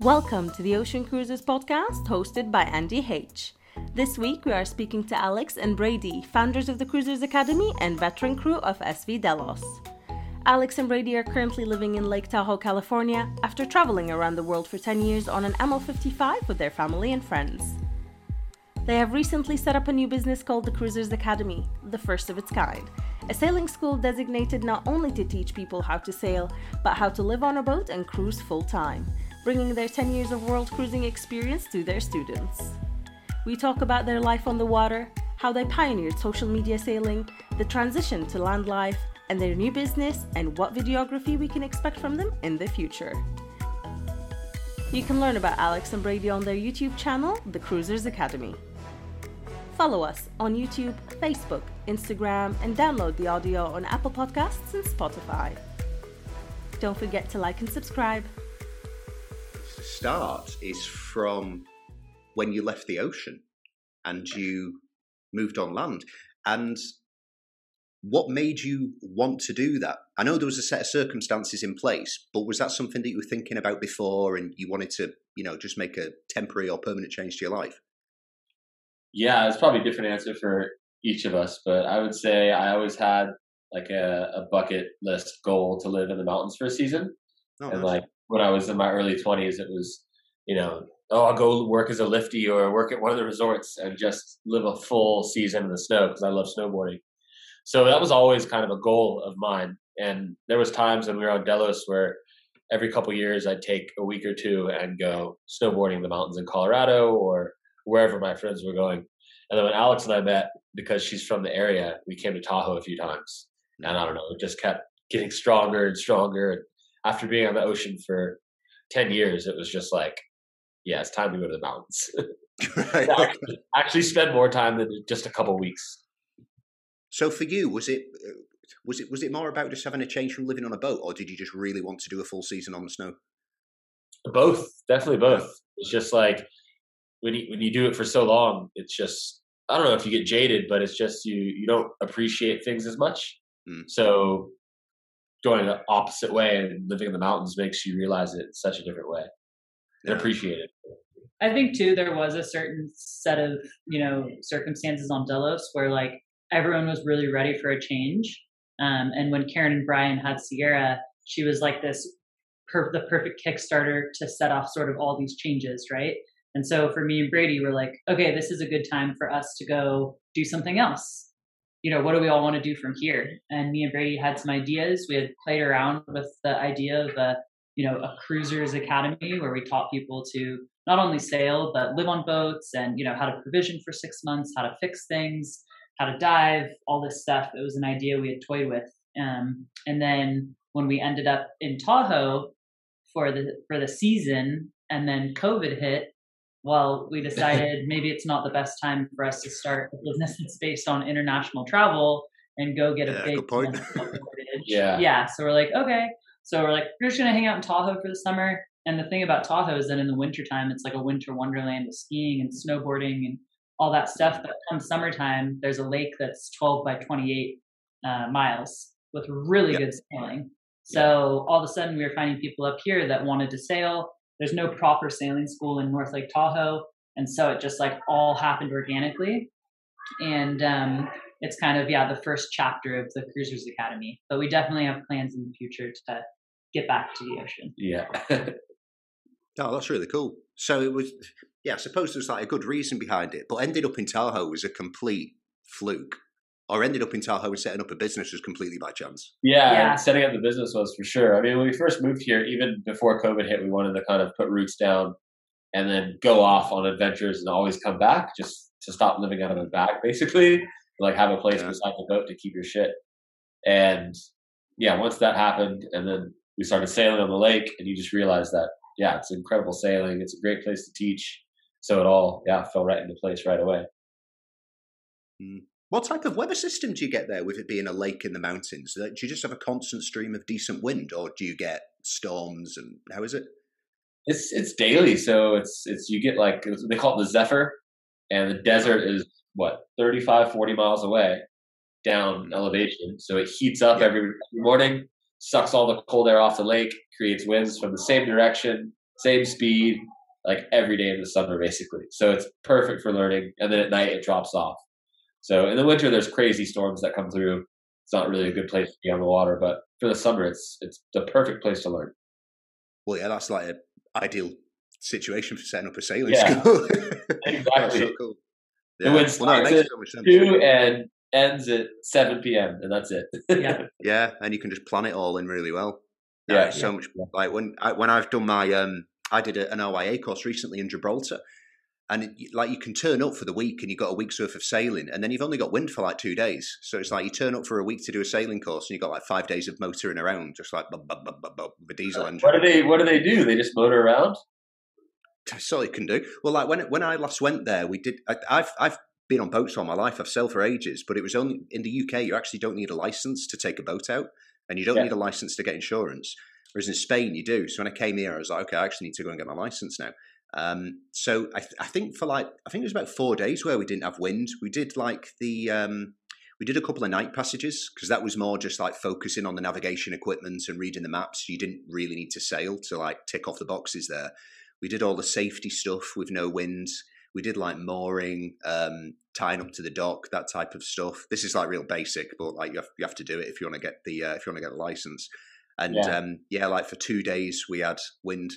Welcome to the Ocean Cruisers podcast hosted by Andy H. This week we are speaking to Alex and Brady, founders of the Cruisers Academy and veteran crew of SV Delos. Alex and Brady are currently living in Lake Tahoe, California, after traveling around the world for 10 years on an Amel 55 with their family and friends. They have recently set up a new business called the Cruisers Academy, the first of its kind, a sailing school designated not only to teach people how to sail, but how to live on a boat and cruise full time, bringing their 10 years of world cruising experience to their students. We talk about their life on the water, how they pioneered social media sailing, the transition to land life, and their new business, and what videography we can expect from them in the future. You can learn about Alex and Brady on their YouTube channel, The Cruisers Academy. Follow us on YouTube, Facebook, Instagram, and download the audio on Apple Podcasts and Spotify. Don't forget to like and subscribe. Start is from when you left the ocean and you moved on land. And what made you want to do that? I know there was a set of circumstances in place, but was that something that you were thinking about before and you wanted to, you know, just make a temporary or permanent change to your life? Yeah, it's probably a different answer for each of us, but I would say I always had like a, a bucket list goal to live in the mountains for a season. Oh, and nice. like when I was in my early 20s, it was, you know, oh, I'll go work as a lifty or work at one of the resorts and just live a full season in the snow because I love snowboarding. So that was always kind of a goal of mine. And there was times when we were on Delos where every couple years I'd take a week or two and go snowboarding the mountains in Colorado or wherever my friends were going. And then when Alex and I met, because she's from the area, we came to Tahoe a few times. And I don't know, it just kept getting stronger and stronger. After being on the ocean for 10 years, it was just like, yeah, it's time to go to the mountains. right. actually, actually spend more time than just a couple weeks. So for you, was it uh, was it was it more about just having a change from living on a boat, or did you just really want to do a full season on the snow? Both, definitely both. It's just like when you when you do it for so long, it's just I don't know if you get jaded, but it's just you you don't appreciate things as much. Mm. So going the opposite way and living in the mountains makes you realize it in such a different way and appreciate it. I think too there was a certain set of you know circumstances on Delos where like everyone was really ready for a change. Um, and when Karin and Brian had Sierra, she was like this per- the perfect Kickstarter to set off sort of all these changes, right? And so for me and Brady, we're like, okay, this is a good time for us to go do something else. You know, what do we all want to do from here? And me and Brady had some ideas. We had played around with the idea of a, you know, a cruisers academy where we taught people to not only sail but live on boats and you know how to provision for six months, how to fix things, how to dive, all this stuff. It was an idea we had toyed with. Um, and then when we ended up in Tahoe for the for the season, and then COVID hit, well, we decided maybe it's not the best time for us to start a business that's based on international travel and go get a yeah, big point. yeah. Yeah. So we're like, okay. So we're like, we're just gonna hang out in Tahoe for the summer. And the thing about Tahoe is that in the wintertime, it's like a winter wonderland with skiing and snowboarding and all that stuff. But come summertime, there's a lake that's 12 by 28 uh, miles with really yep. good sailing. So all of a sudden, we were finding people up here that wanted to sail there's no proper sailing school in North Lake Tahoe, and so it just like all happened organically. And um, it's kind of yeah the first chapter of the Cruisers Academy. But we definitely have plans in the future to get back to the ocean. Yeah. oh, that's really cool. So it was, yeah. I suppose there's like a good reason behind it, but ended up in Tahoe was a complete fluke or ended up in Tahoe and setting up a business just completely by chance? Yeah, yeah. setting up the business was for sure. I mean, when we first moved here, even before COVID hit, we wanted to kind of put roots down and then go off on adventures and always come back just to stop living out of a bag, basically. Like have a place yeah. beside the boat to keep your shit. And yeah, once that happened, and then we started sailing on the lake, and you just realize that yeah, it's incredible sailing. It's a great place to teach. So it all yeah fell right into place right away. Mm. What type of weather system do you get there with it being a lake in the mountains? Do you just have a constant stream of decent wind or do you get storms and how is it? It's it's daily, so it's it's you get like they call it the Zephyr and the desert is what 35 40 miles away down elevation. So it heats up yeah. every morning, sucks all the cold air off the lake, creates winds from the same direction, same speed, like every day in the summer, basically. So it's perfect for learning. And then at night, it drops off. So in the winter, there's crazy storms that come through. It's not really a good place to be on the water, but for the summer, it's it's the perfect place to learn. Well, yeah, that's like an ideal situation for setting up a sailing yeah, school. exactly. so cool. Yeah. The wind well, no, so two and ends at seven p.m. and that's it. yeah, yeah, and you can just plan it all in really well. Yeah, yeah so much like when I, when I've done my um, I did a, an RYA course recently in Gibraltar, and like you can turn up for the week and you've got a week's worth of sailing, and then you've only got wind for like two days. So it's like you turn up for a week to do a sailing course, and you've got like five days of motoring around, just like bub, bub, bub, bub, with a diesel uh, engine. What do they What do they do? They just motor around. That's all you can do. Well, like when when I last went there, we did. I, I've I've been on boats all my life. I've sailed for ages, but it was only in the UK. You actually don't need a license to take a boat out, and you don't yeah. need a license to get insurance. Whereas in Spain, you do. So when I came here, I was like, okay, I actually need to go and get my license now. Um, so I, th- I, think for like, I think it was about four days where we didn't have wind. We did like the, um, we did a couple of night passages because that was more just like focusing on the navigation equipment and reading the maps. You didn't really need to sail to like tick off the boxes there. We did all the safety stuff with no wind. We did like mooring, um, tying up to the dock, that type of stuff. This is like real basic, but like you have, you have to do it if you want to get the uh, if you want to get the license. And yeah. Um, yeah, like for two days we had wind.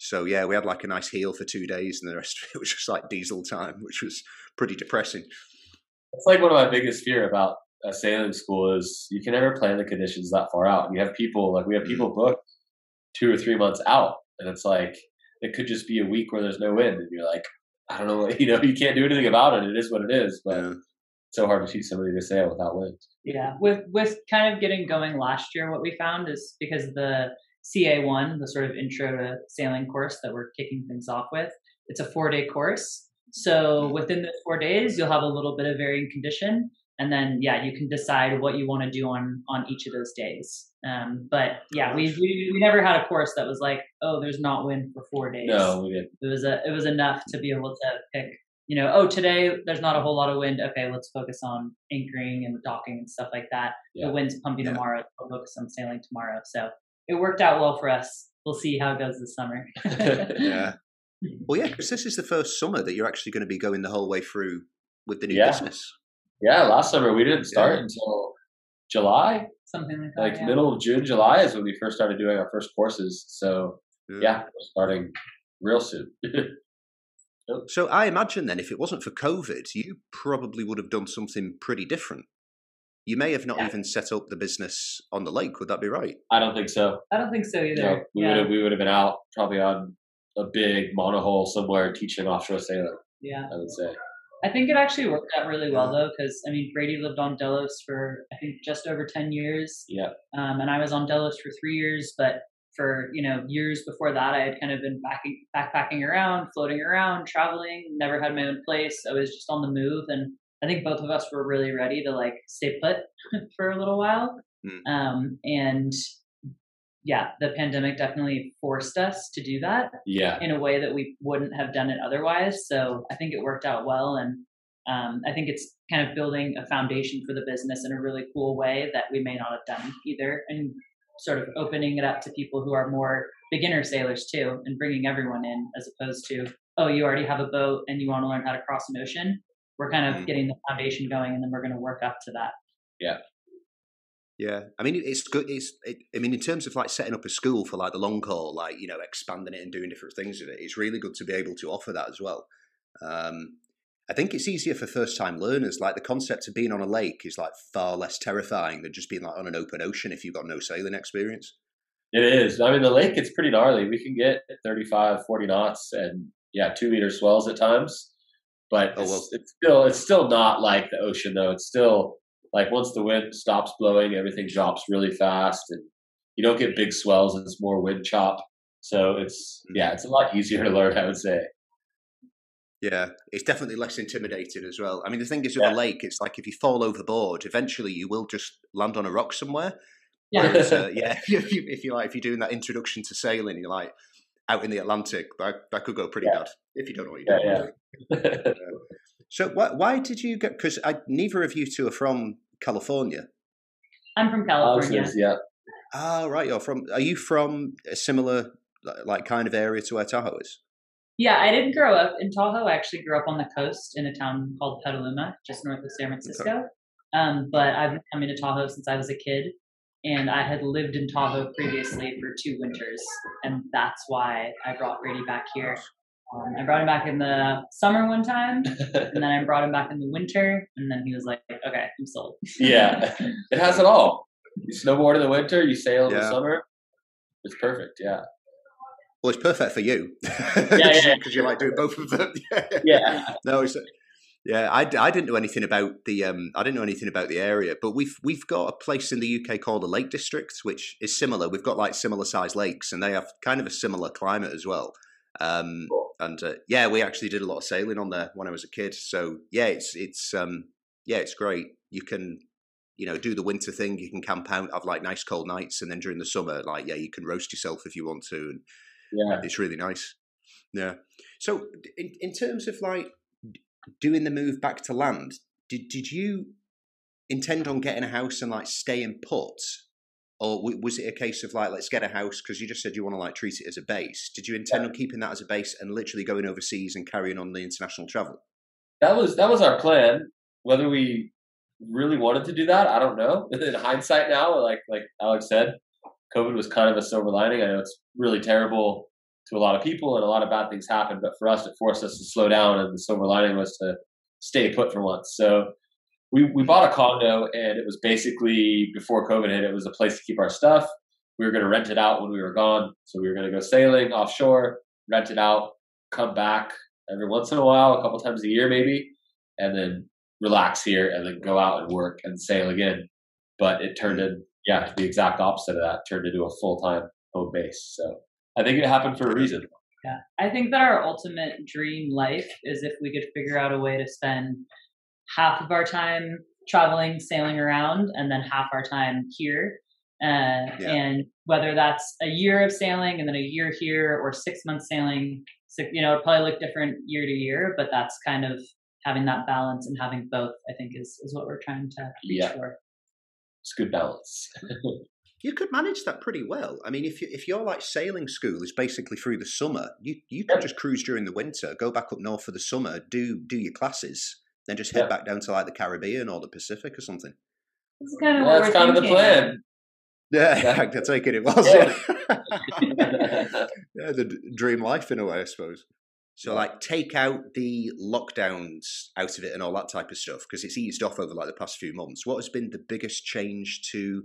So yeah, we had like a nice heel for two days, and the rest of it was just like diesel time, which was pretty depressing. It's like one of my biggest fear about a sailing school is you can never plan the conditions that far out. And you have people like we have people mm. booked two or three months out, and it's like it could just be a week where there's no wind, and you're like, I don't know, you know, you can't do anything about it. It is what it is, but. Yeah so hard to teach somebody to sail without wind. Yeah, with with kind of getting going last year, what we found is because the CA one, the sort of intro to sailing course that we're kicking things off with, it's a four day course. So mm-hmm. within the four days, you'll have a little bit of varying condition, and then yeah, you can decide what you want to do on on each of those days. Um, but yeah, we, we we never had a course that was like, oh, there's not wind for four days. No, we didn't. It was a it was enough to be able to pick you know, oh, today there's not a whole lot of wind. Okay, let's focus on anchoring and docking and stuff like that. Yeah. The wind's pumping yeah. tomorrow. We'll focus on sailing tomorrow. So it worked out well for us. We'll see how it goes this summer. yeah. Well, yeah, hmm. because this is the first summer that you're actually going to be going the whole way through with the new yeah. business. Yeah, last summer we didn't start yeah. until July, something like that. Like yeah. middle of June, July is when we first started doing our first courses. So yeah, we're starting real soon. So I imagine then, if it wasn't for COVID, you probably would have done something pretty different. You may have not yeah. even set up the business on the lake. Would that be right? I don't think so. I don't think so either. No, we yeah. would have we would have been out probably on a big monohull somewhere teaching offshore sailing. Yeah, I would say. I think it actually worked out really well though, because I mean Brady lived on Delos for I think just over ten years. Yeah. Um, and I was on Delos for three years, but for you know years before that i had kind of been back, backpacking around floating around traveling never had my own place i was just on the move and i think both of us were really ready to like stay put for a little while. Mm. um, and yeah the pandemic definitely forced us to do that yeah. in a way that we wouldn't have done it otherwise. So i think it worked out well and um, i think it's kind of building a foundation for the business in a really cool way that we may not have done either and sort of opening it up to people who are more beginner sailors too and bringing everyone in as opposed to oh you already have a boat and you want to learn how to cross an ocean we're kind of mm-hmm. getting the foundation going and then we're going to work up to that yeah yeah, I mean it's good. It's it, I mean in terms of like setting up a school for like the long haul, like you know expanding it and doing different things with it. It's really good to be able to offer that as well. Um, I think it's easier for first time learners. Like the concept of being on a lake is like far less terrifying than just being like on an open ocean if you've got no sailing experience. It is. I mean, the lake it's pretty gnarly. We can get 35, 40 knots and yeah, two meter swells at times. But oh, well. it's, still it's still not like the ocean though. It's still like once the wind stops blowing, everything drops really fast, and you don't get big swells. It's more wind chop. So it's mm. yeah, it's a lot easier to learn. I would say. Yeah, it's definitely less intimidating as well. I mean, the thing is with yeah. a lake, it's like if you fall overboard, eventually you will just land on a rock somewhere. Yeah, uh, yeah. If you, if you like, if you're doing that introduction to sailing, you're like out in the Atlantic, that that could go pretty yeah. bad if you don't know what you're doing. Yeah, yeah. so, why, why did you get? Because neither of you two are from California. I'm from California. yeah. Ah, right. You're from. Are you from a similar like kind of area to where Tahoe is? Yeah, I didn't grow up in Tahoe. I actually grew up on the coast in a town called Petaluma, just north of San Francisco. Okay. Um, but I've been coming to Tahoe since I was a kid, and I had lived in Tahoe previously for two winters, and that's why I brought Brady back here. Um, I brought him back in the summer one time, and then I brought him back in the winter, and then he was like, "Okay, I'm sold." yeah, it has it all. You snowboard in the winter, you sail in yeah. the summer. It's perfect. Yeah. Well, it's perfect for you. yeah, yeah, because you like doing both of them. yeah. No, it's yeah. I, I didn't know anything about the um I didn't know anything about the area, but we've we've got a place in the UK called the Lake District, which is similar. We've got like similar sized lakes, and they have kind of a similar climate as well. Um, and uh, yeah, we actually did a lot of sailing on there when I was a kid. So yeah, it's it's um yeah, it's great. You can you know do the winter thing. You can camp out, have like nice cold nights, and then during the summer, like yeah, you can roast yourself if you want to, and yeah, it's really nice. Yeah. So in in terms of like doing the move back to land, did did you intend on getting a house and like staying put, or was it a case of like let's get a house because you just said you want to like treat it as a base? Did you intend yeah. on keeping that as a base and literally going overseas and carrying on the international travel? That was that was our plan. Whether we really wanted to do that, I don't know. In hindsight now, like like Alex said, COVID was kind of a silver lining. I know it's really terrible to a lot of people and a lot of bad things happened, but for us, it forced us to slow down. And the silver lining was to stay put for once. So we, we bought a condo and it was basically before COVID hit, it was a place to keep our stuff. We were going to rent it out when we were gone. So we were going to go sailing offshore, rent it out, come back every once in a while, a couple times a year maybe, and then relax here and then go out and work and sail again. But it turned in yeah, the exact opposite of that turned into a full time home base. So I think it happened for a reason. Yeah, I think that our ultimate dream life is if we could figure out a way to spend half of our time traveling, sailing around, and then half our time here. Uh, yeah. And whether that's a year of sailing and then a year here or six months sailing, so, you know, it probably look different year to year, but that's kind of having that balance and having both, I think, is, is what we're trying to reach yeah. for it's good balance. you could manage that pretty well. I mean, if you if your like sailing school is basically through the summer, you you could just cruise during the winter, go back up north for the summer, do do your classes, then just head back down to like the Caribbean or the Pacific or something. That's kind of, That's kind of the plan. Yeah, I take it it was. Yeah. yeah, the dream life in a way, I suppose. So like take out the lockdowns out of it and all that type of stuff because it's eased off over like the past few months. What has been the biggest change to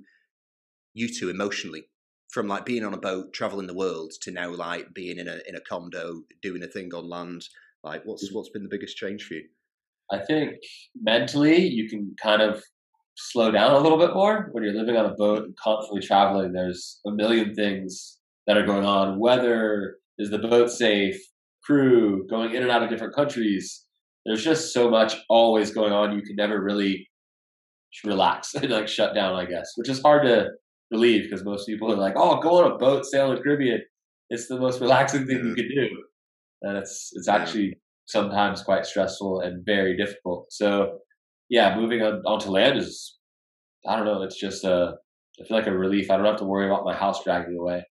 you two emotionally from like being on a boat traveling the world to now like being in a in a condo doing a thing on land? Like what's mm. what's been the biggest change for you? I think mentally you can kind of slow down a little bit more when you're living on a boat and constantly traveling. There's a million things that are going on. Weather is the boat safe? crew, going in and out of different countries. There's just so much always going on. You can never really relax and like shut down, I guess, which is hard to believe because most people are like, "Oh, go on a boat, sail in the Caribbean. It's the most relaxing thing you mm-hmm. could do," and it's it's actually sometimes quite stressful and very difficult. So, yeah, moving on onto land is, I don't know, it's just a, I feel like a relief. I don't have to worry about my house dragging away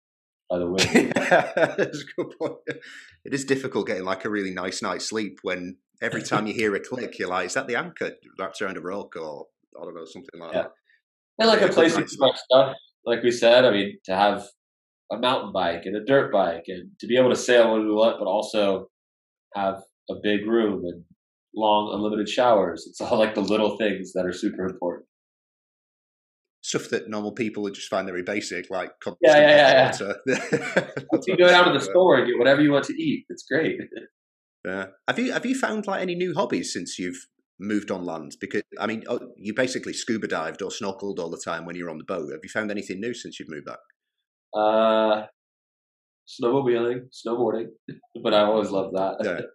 by the wind. yeah, that's a good point. It is difficult getting like a really nice night's sleep when every time you hear a click, you're like, "Is that the anchor wrapped around a rock or I don't know something like yeah. that?" Yeah, like a place to keep stuff. Like we said, I mean, to have a mountain bike and a dirt bike, and to be able to sail when we want, but also have a big room and long unlimited showers. It's all like the little things that are super important stuff that normal people would just find very basic, like yeah, yeah, yeah, yeah. you go down to the store and get whatever you want to eat. It's great. Yeah. Have you have you found like any new hobbies since you've moved on land? Because I mean, oh, you basically scuba dived or snorkeled all the time when you were on the boat. Have you found anything new since you've moved back? Uh, snowmobiling, snowboarding, but I always loved that. Yeah.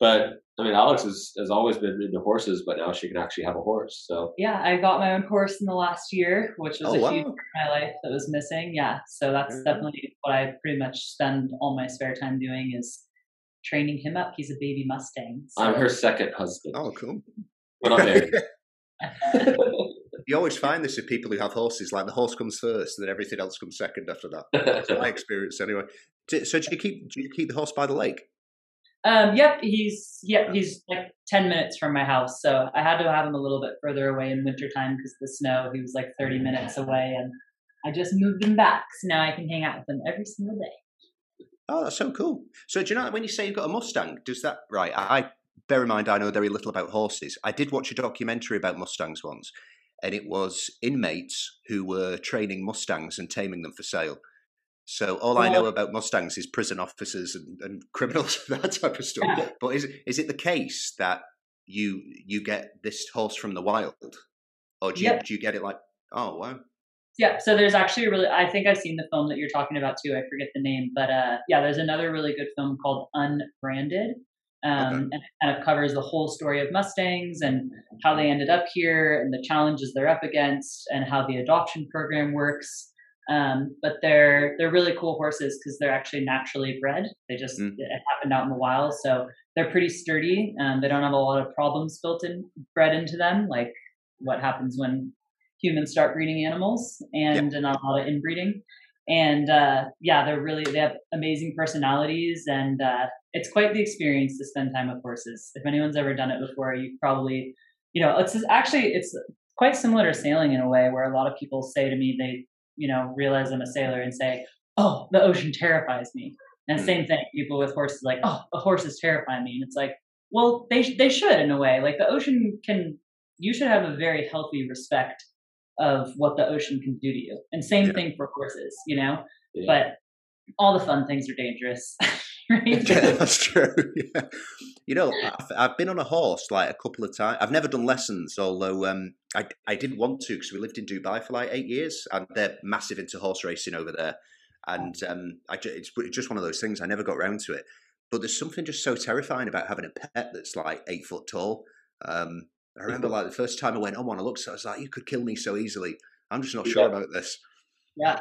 But I mean, Alex has, has always been into horses, but now she can actually have a horse. So yeah, I got my own horse in the last year, which was oh, a wow. huge part of my life that was missing. Yeah, so that's mm-hmm. definitely what I pretty much spend all my spare time doing is training him up. He's a baby Mustang. So. I'm her second husband. Oh, cool. But I'm married. you always find this with people who have horses. Like the horse comes first, and then everything else comes second after that. That's my experience, anyway. So do you keep do you keep the horse by the lake? Um, yep, he's yep he's like ten minutes from my house, so I had to have him a little bit further away in wintertime because the snow. He was like thirty minutes away, and I just moved him back, so now I can hang out with him every single day. Oh, that's so cool. So do you know when you say you've got a Mustang? Does that right? I bear in mind I know very little about horses. I did watch a documentary about Mustangs once, and it was inmates who were training Mustangs and taming them for sale. So all well, I know about Mustangs is prison officers and, and criminals, that type of stuff. Yeah. But is is it the case that you you get this horse from the wild, or do you do you get it like oh wow? Yeah, so there's actually a really I think I've seen the film that you're talking about too. I forget the name, but uh, yeah, there's another really good film called Unbranded, um, okay. and it kind of covers the whole story of Mustangs and how they ended up here and the challenges they're up against and how the adoption program works. Um, but they're they're really cool horses because they're actually naturally bred. They just mm. it happened out in the wild, so they're pretty sturdy. Um, they don't have a lot of problems built in bred into them, like what happens when humans start breeding animals, and, yep. not a lot of inbreeding. And uh, yeah, they're really they have amazing personalities, and uh, it's quite the experience to spend time with horses. If anyone's ever done it before, you probably you know it's actually it's quite similar to sailing in a way where a lot of people say to me they you know, realize I'm a sailor and say, oh, the ocean terrifies me. And mm. same thing, people with horses like, oh, the horses terrify me. And it's like, well, they they should in a way. Like the ocean can, you should have a very healthy respect of what the ocean can do to you. And same yeah. thing for horses, you know. Yeah. But all the fun things are dangerous. right? Yeah, that's true. Yeah. You know, I've, I've, been on a horse like a couple of times. I've never done lessons, although um, I I did want to because we lived in Dubai for like eight years, and they're massive into horse racing over there. And um, I it's just one of those things. I never got around to it. But there's something just so terrifying about having a pet that's like eight foot tall. Um, I remember like the first time I went on one, I looked, I was like, you could kill me so easily. I'm just not sure yeah. about this. Yeah,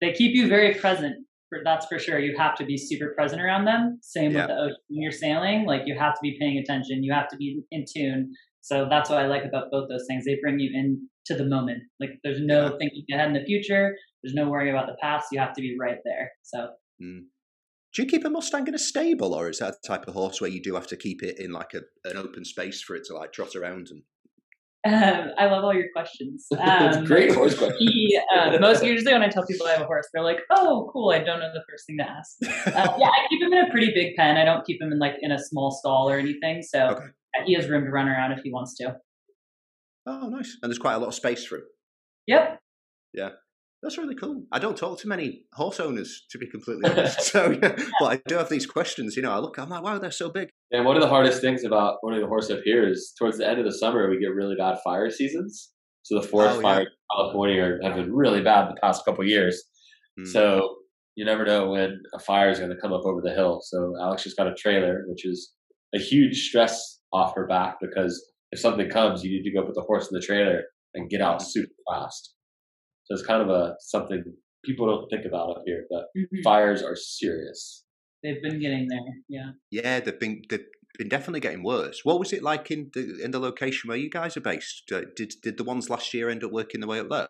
they keep you very present that's for sure. You have to be super present around them. Same yeah. with the ocean. When you're sailing, like you have to be paying attention. You have to be in tune. So that's what I like about both those things. They bring you into the moment. Like there's no yeah. thinking ahead in the future. There's no worrying about the past. You have to be right there. So. Mm. Do you keep a Mustang in a stable, or is that the type of horse where you do have to keep it in like a, an open space for it to like trot around and um, I love all your questions. Um, great horse question. He, uh, most usually when I tell people I have a horse, they're like, "Oh, cool! I don't know the first thing to ask." Uh, yeah, I keep him in a pretty big pen. I don't keep him in like in a small stall or anything. So okay. he has room to run around if he wants to. Oh, nice! And there's quite a lot of space for him. Yep. Yeah. That's really cool. I don't talk to many horse owners, to be completely honest. so, yeah, but I do have these questions. You know, I look, I'm like, wow, they're so big. And one of the hardest things about owning a horse up here is towards the end of the summer, we get really bad fire seasons. So the forest oh, fires yeah. in California have been really bad the past couple years. Mm. So you never know when a fire is going to come up over the hill. So Alex just got a trailer, which is a huge stress off her back because if something comes, you need to go put the horse in the trailer and get out super fast. So it's kind of a something people don't think about up here, but mm-hmm. fires are serious. They've been getting there, yeah. Yeah, they've been they've been definitely getting worse. What was it like in the in the location where you guys are based? Uh, did did the ones last year end up working their way up there?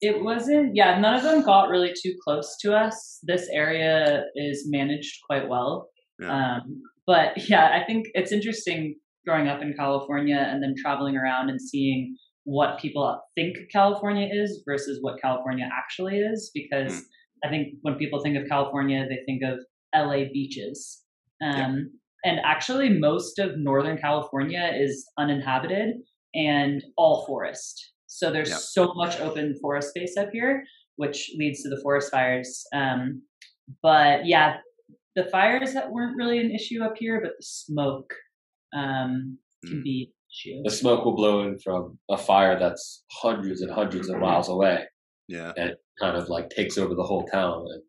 It wasn't. Yeah, none of them got really too close to us. This area is managed quite well. Yeah. Um, but yeah, I think it's interesting growing up in California and then traveling around and seeing what people think California is versus what California actually is. Because mm. I think when people think of California, they think of LA beaches. Um, yeah. And actually, most of Northern California is uninhabited and all forest. So there's yeah. so much open forest space up here, which leads to the forest fires. Um, but yeah, the fires that weren't really an issue up here, but the smoke um, can mm. be. The smoke will blow in from a fire that's hundreds and hundreds of miles away. Yeah. And it kind of like takes over the whole town. And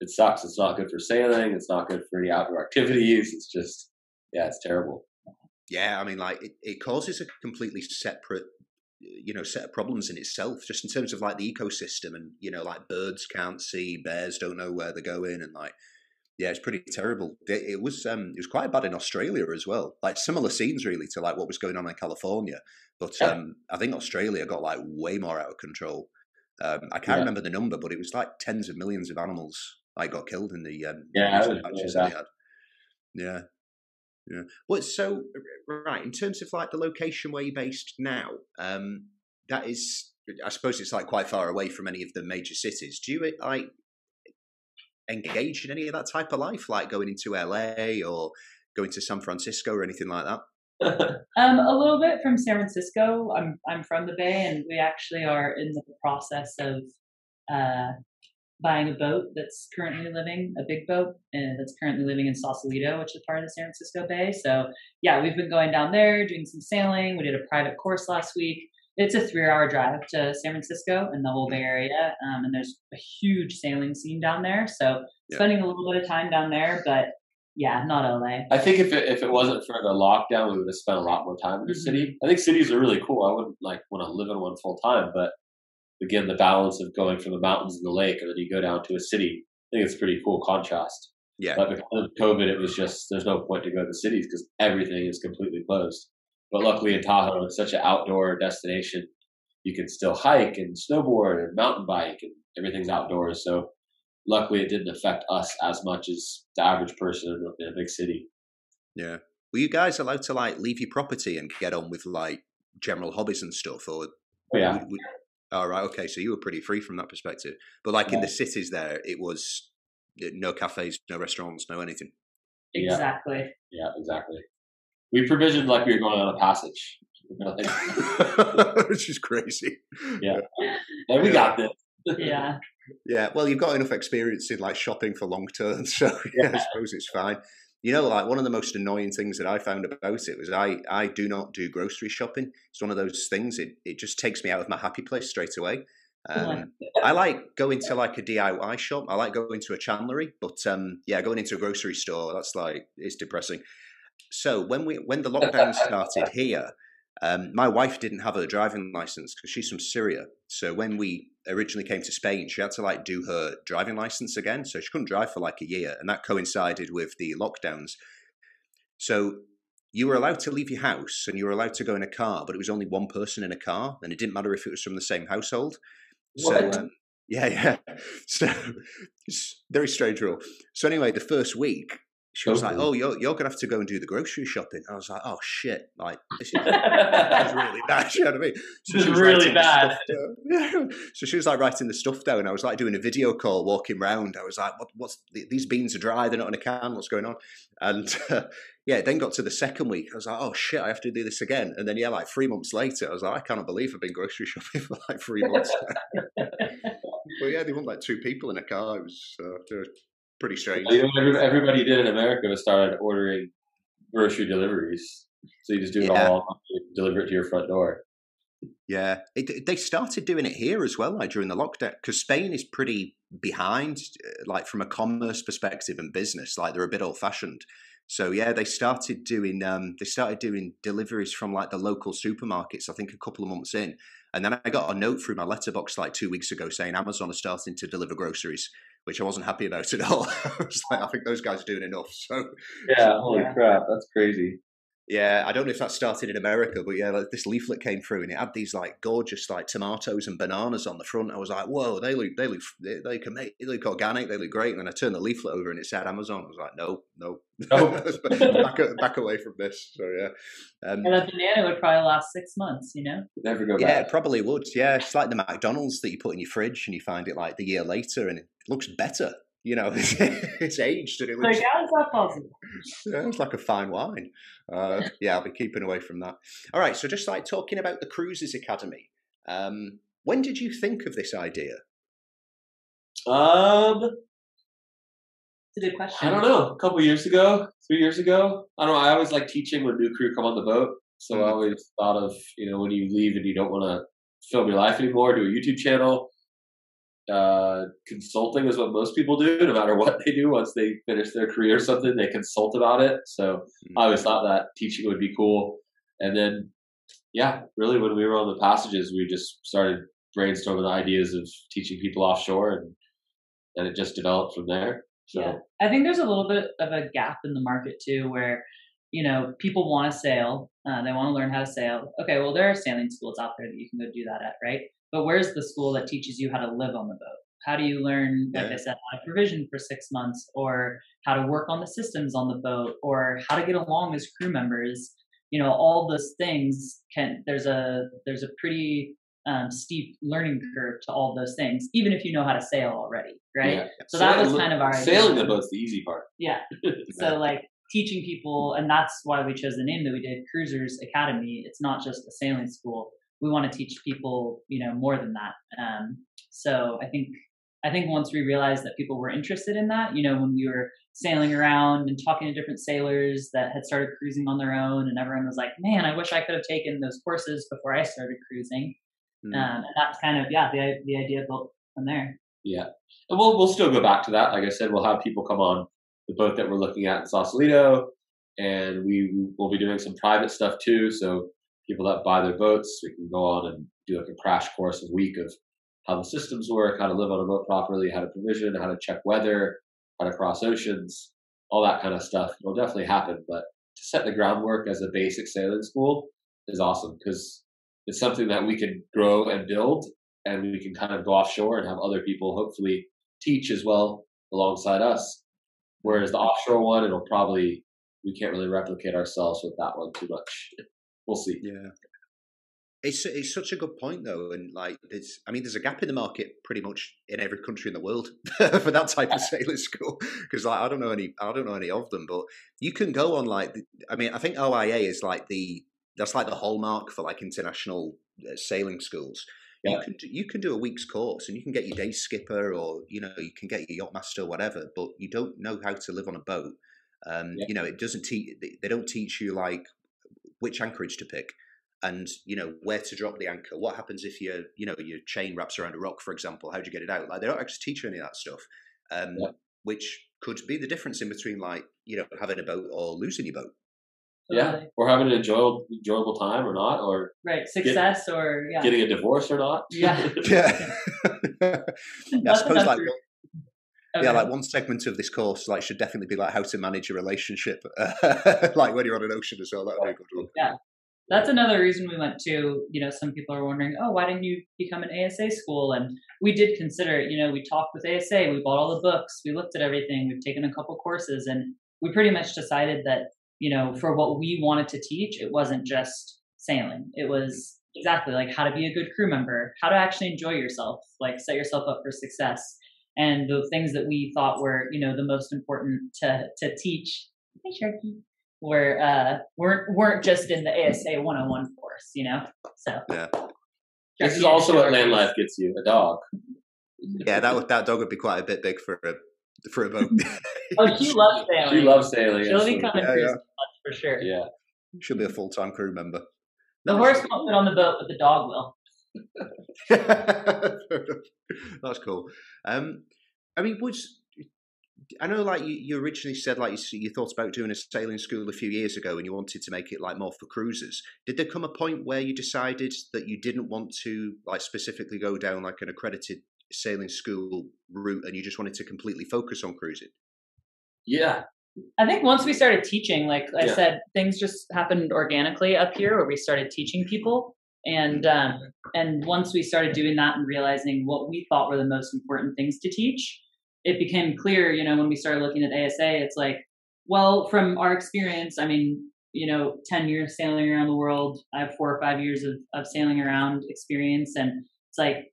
it sucks. It's not good for sailing. It's not good for any outdoor activities. It's just, yeah, it's terrible. Yeah. I mean, like, it, it causes a completely separate you know set of problems in itself just in terms of like the ecosystem and you know like birds can't see bears don't know where they're going and like yeah, it's pretty terrible. It, it, was um, it was quite bad in Australia as well. Like similar scenes really to like what was going on in California, but yeah. um, I think Australia got like way more out of control. Um, I can't yeah. remember the number, but it was like tens of millions of animals like got killed in the um, yeah, that they had. Yeah, yeah. Well, so right in terms of like the location where you're based now, um, that is, I suppose it's like quite far away from any of the major cities. Do you like engage in any of that type of life, like going into LA or going to San Francisco or anything like that? um, a little bit from San Francisco. I'm I'm from the Bay, and we actually are in the process of uh, buying a boat that's currently living a big boat and that's currently living in Sausalito, which is part of the San Francisco Bay. So yeah, we've been going down there doing some sailing. We did a private course last week. It's a three-hour drive to San Francisco and the whole Bay Area, um, and there's a huge sailing scene down there. So yeah. spending a little bit of time down there, but yeah, not LA. I think if it if it wasn't for the lockdown, we would have spent a lot more time in the mm-hmm. city. I think cities are really cool. I wouldn't like want to live in one full time, but again, the balance of going from the mountains and the lake, and then you go down to a city. I think it's a pretty cool contrast. Yeah. But because of COVID, it was just there's no point to go to the cities because everything is completely closed. But luckily in Tahoe, it's such an outdoor destination. You can still hike and snowboard and mountain bike, and everything's outdoors. So luckily it didn't affect us as much as the average person in a big city. Yeah. Were you guys allowed to like leave your property and get on with like general hobbies and stuff, or? Oh, yeah. All right. Okay. So you were pretty free from that perspective, but like yeah. in the cities, there it was no cafes, no restaurants, no anything. Exactly. Yeah. yeah exactly. We provisioned like we were going on a passage, which is crazy. Yeah. And we got this. yeah. Yeah, well, you've got enough experience in like shopping for long term, so yeah, I suppose it's fine. You know, like one of the most annoying things that I found about it was I I do not do grocery shopping. It's one of those things. It it just takes me out of my happy place straight away. Um, I like going to like a DIY shop. I like going to a chandlery, but um, yeah, going into a grocery store that's like it's depressing. So when we when the lockdown started here, um, my wife didn't have a driving license because she's from Syria. So when we originally came to Spain, she had to like do her driving license again. So she couldn't drive for like a year, and that coincided with the lockdowns. So you were allowed to leave your house and you were allowed to go in a car, but it was only one person in a car, and it didn't matter if it was from the same household. What? So um, yeah, yeah. So it's very strange rule. So anyway, the first week she was like, "Oh, you're you're gonna have to go and do the grocery shopping." I was like, "Oh shit! Like this is, this is really bad." You know what I mean? So this is really bad. so she was like writing the stuff down. I was like doing a video call, walking around. I was like, "What? What's these beans are dry? They're not in a can. What's going on?" And uh, yeah, then got to the second week. I was like, "Oh shit! I have to do this again." And then yeah, like three months later, I was like, "I cannot believe I've been grocery shopping for like three months." but yeah, they want like two people in a car. It was uh, pretty strange. everybody did in America was started ordering grocery deliveries. So you just do it yeah. all, deliver it to your front door. Yeah, it, they started doing it here as well, like during the lockdown, because Spain is pretty behind, uh, like from a commerce perspective and business. Like they're a bit old fashioned. So yeah, they started doing um, they started doing deliveries from like the local supermarkets. I think a couple of months in, and then I got a note through my letterbox like two weeks ago saying Amazon is starting to deliver groceries which I wasn't happy about at all. I was like, I think those guys are doing enough. So yeah, holy yeah. crap, that's crazy. Yeah, I don't know if that started in America, but yeah, like this leaflet came through and it had these like gorgeous like tomatoes and bananas on the front. I was like, whoa, they look, they look, they, they can make, they look organic, they look great. And then I turned the leaflet over and it said Amazon. I was like, no, no, no. back, back away from this. So yeah, um, and a banana would probably last six months. You know, never go. Yeah, it probably would. Yeah, it's like the McDonald's that you put in your fridge and you find it like the year later and it looks better you know, it's, aged and it looks. Like, how is that possible? Yeah, it's like a fine wine. Uh, yeah, I'll be keeping away from that. All right, so just like talking about the Cruisers Academy, um, when did you think of this idea? Um, it's a good question. I don't know. A couple years ago, three years ago. I don't know. I always like teaching when new crew come on the boat. So mm-hmm. I always thought of, you know, when you leave and you don't want to film your life anymore, do a YouTube channel uh, consulting is what most people do, no matter what they do. Once they finish their career or something, they consult about it. So mm-hmm. I always thought that teaching would be cool. And then, yeah, really, when we were on the passages, we just started brainstorming the ideas of teaching people offshore, and and it just developed from there. So. Yeah, I think there's a little bit of a gap in the market too, where you know people want to sail, uh, they want to learn how to sail. Okay, well there are sailing schools out there that you can go do that at, right? But where's the school that teaches you how to live on the boat, how do you learn, like yeah. I said, how to provision for six months, or how to work on the systems on the boat, or how to get along as crew members. You know, all those things can. There's a there's a pretty um, steep learning curve to all those things, even if you know how to sail already, right? Yeah. So that was kind of our sailing idea. the boat's the easy part. Yeah. so like teaching people, and that's why we chose the name that we did, Cruisers Academy. It's not just a sailing school. We want to teach people, you know, more than that. Um, so I think I think once we realized that people were interested in that, you know, when we were sailing around and talking to different sailors that had started cruising on their own, and everyone was like, "Man, I wish I could have taken those courses before I started cruising." Mm. Um, and that's kind of yeah, the the idea built from there. Yeah, and we'll we'll still go back to that. Like I said, we'll have people come on the boat that we're looking at in Sausalito, and we will be doing some private stuff too. So people that buy their boats, we can go on and do like a crash course a week of how the systems work, how to live on a boat properly, how to provision, how to check weather, how to cross oceans, all that kind of stuff. It'll definitely happen, but to set the groundwork as a basic sailing school is awesome because it's something that we can grow and build and we can kind of go offshore and have other people hopefully teach as well alongside us Whereas the offshore one, it'll probably we can't really replicate ourselves with that one too much. We'll see. Yeah. It's it's such a good point though, and like there's I mean there's a gap in the market pretty much in every country in the world for that type of sailing school because like I don't know any I don't know any of them, but you can go on like I mean I think RYA is like the that's like the hallmark for like international uh, sailing schools yeah. You can do, you can do a week's course and you can get your day skipper or you know you can get your yacht master or whatever, but you don't know how to live on a boat. Um, yeah. You know, it doesn't teach. They don't teach you like which anchorage to pick and you know where to drop the anchor. What happens if your you know your chain wraps around a rock, for example? How do you get it out? Like they don't actually teach you any of that stuff, um, yeah. which could be the difference in between like you know having a boat or losing your boat yeah, or having an enjoyable enjoyable time or not, or right success get, or yeah. getting a divorce or not. Yeah, yeah. yeah I suppose like okay. yeah, like one segment of this course like should definitely be like how to manage a relationship, like when you're on an ocean as well. That would be a good one. Yeah. That's another reason we went to, you know, some people are wondering, oh, why didn't you become an ASA school? And we did consider it, you know, we talked with ASA, we bought all the books, we looked at everything, we've taken a couple courses, and we pretty much decided that you know, for what we wanted to teach, it wasn't just sailing. It was mm. exactly like how to be a good crew member, how to actually enjoy yourself, like set yourself up for success. And the things that we thought were, you know, the most important to to teach, hey Sharky, were uh weren't weren't just in the ASA 101 course, you know. So yeah. This is also what land life gets you, a dog. Yeah, that would, that dog would be quite a bit big for a for a boat. oh, she loves sailing. She loves sailing. She'll be coming yeah, yeah. for sure. Yeah, she'll be a full time crew member. The horse won't fit on the boat, but the dog will. That's cool. Um, I mean, was I know, like you, you originally said, like you, you, thought about doing a sailing school a few years ago, and you wanted to make it like more for cruisers. Did there come a point where you decided that you didn't want to, like, specifically go down like an accredited sailing school route and you just wanted to completely focus on cruising? Yeah. I think once we started teaching, like I yeah. said, things just happened organically up here where we started teaching people. And um, and once we started doing that and realizing what we thought were the most important things to teach, it became clear, you know, when we started looking at ASA, it's like, well, from our experience, I mean, you know, 10 years sailing around the world, I have four or five years of, of sailing around experience. And it's like,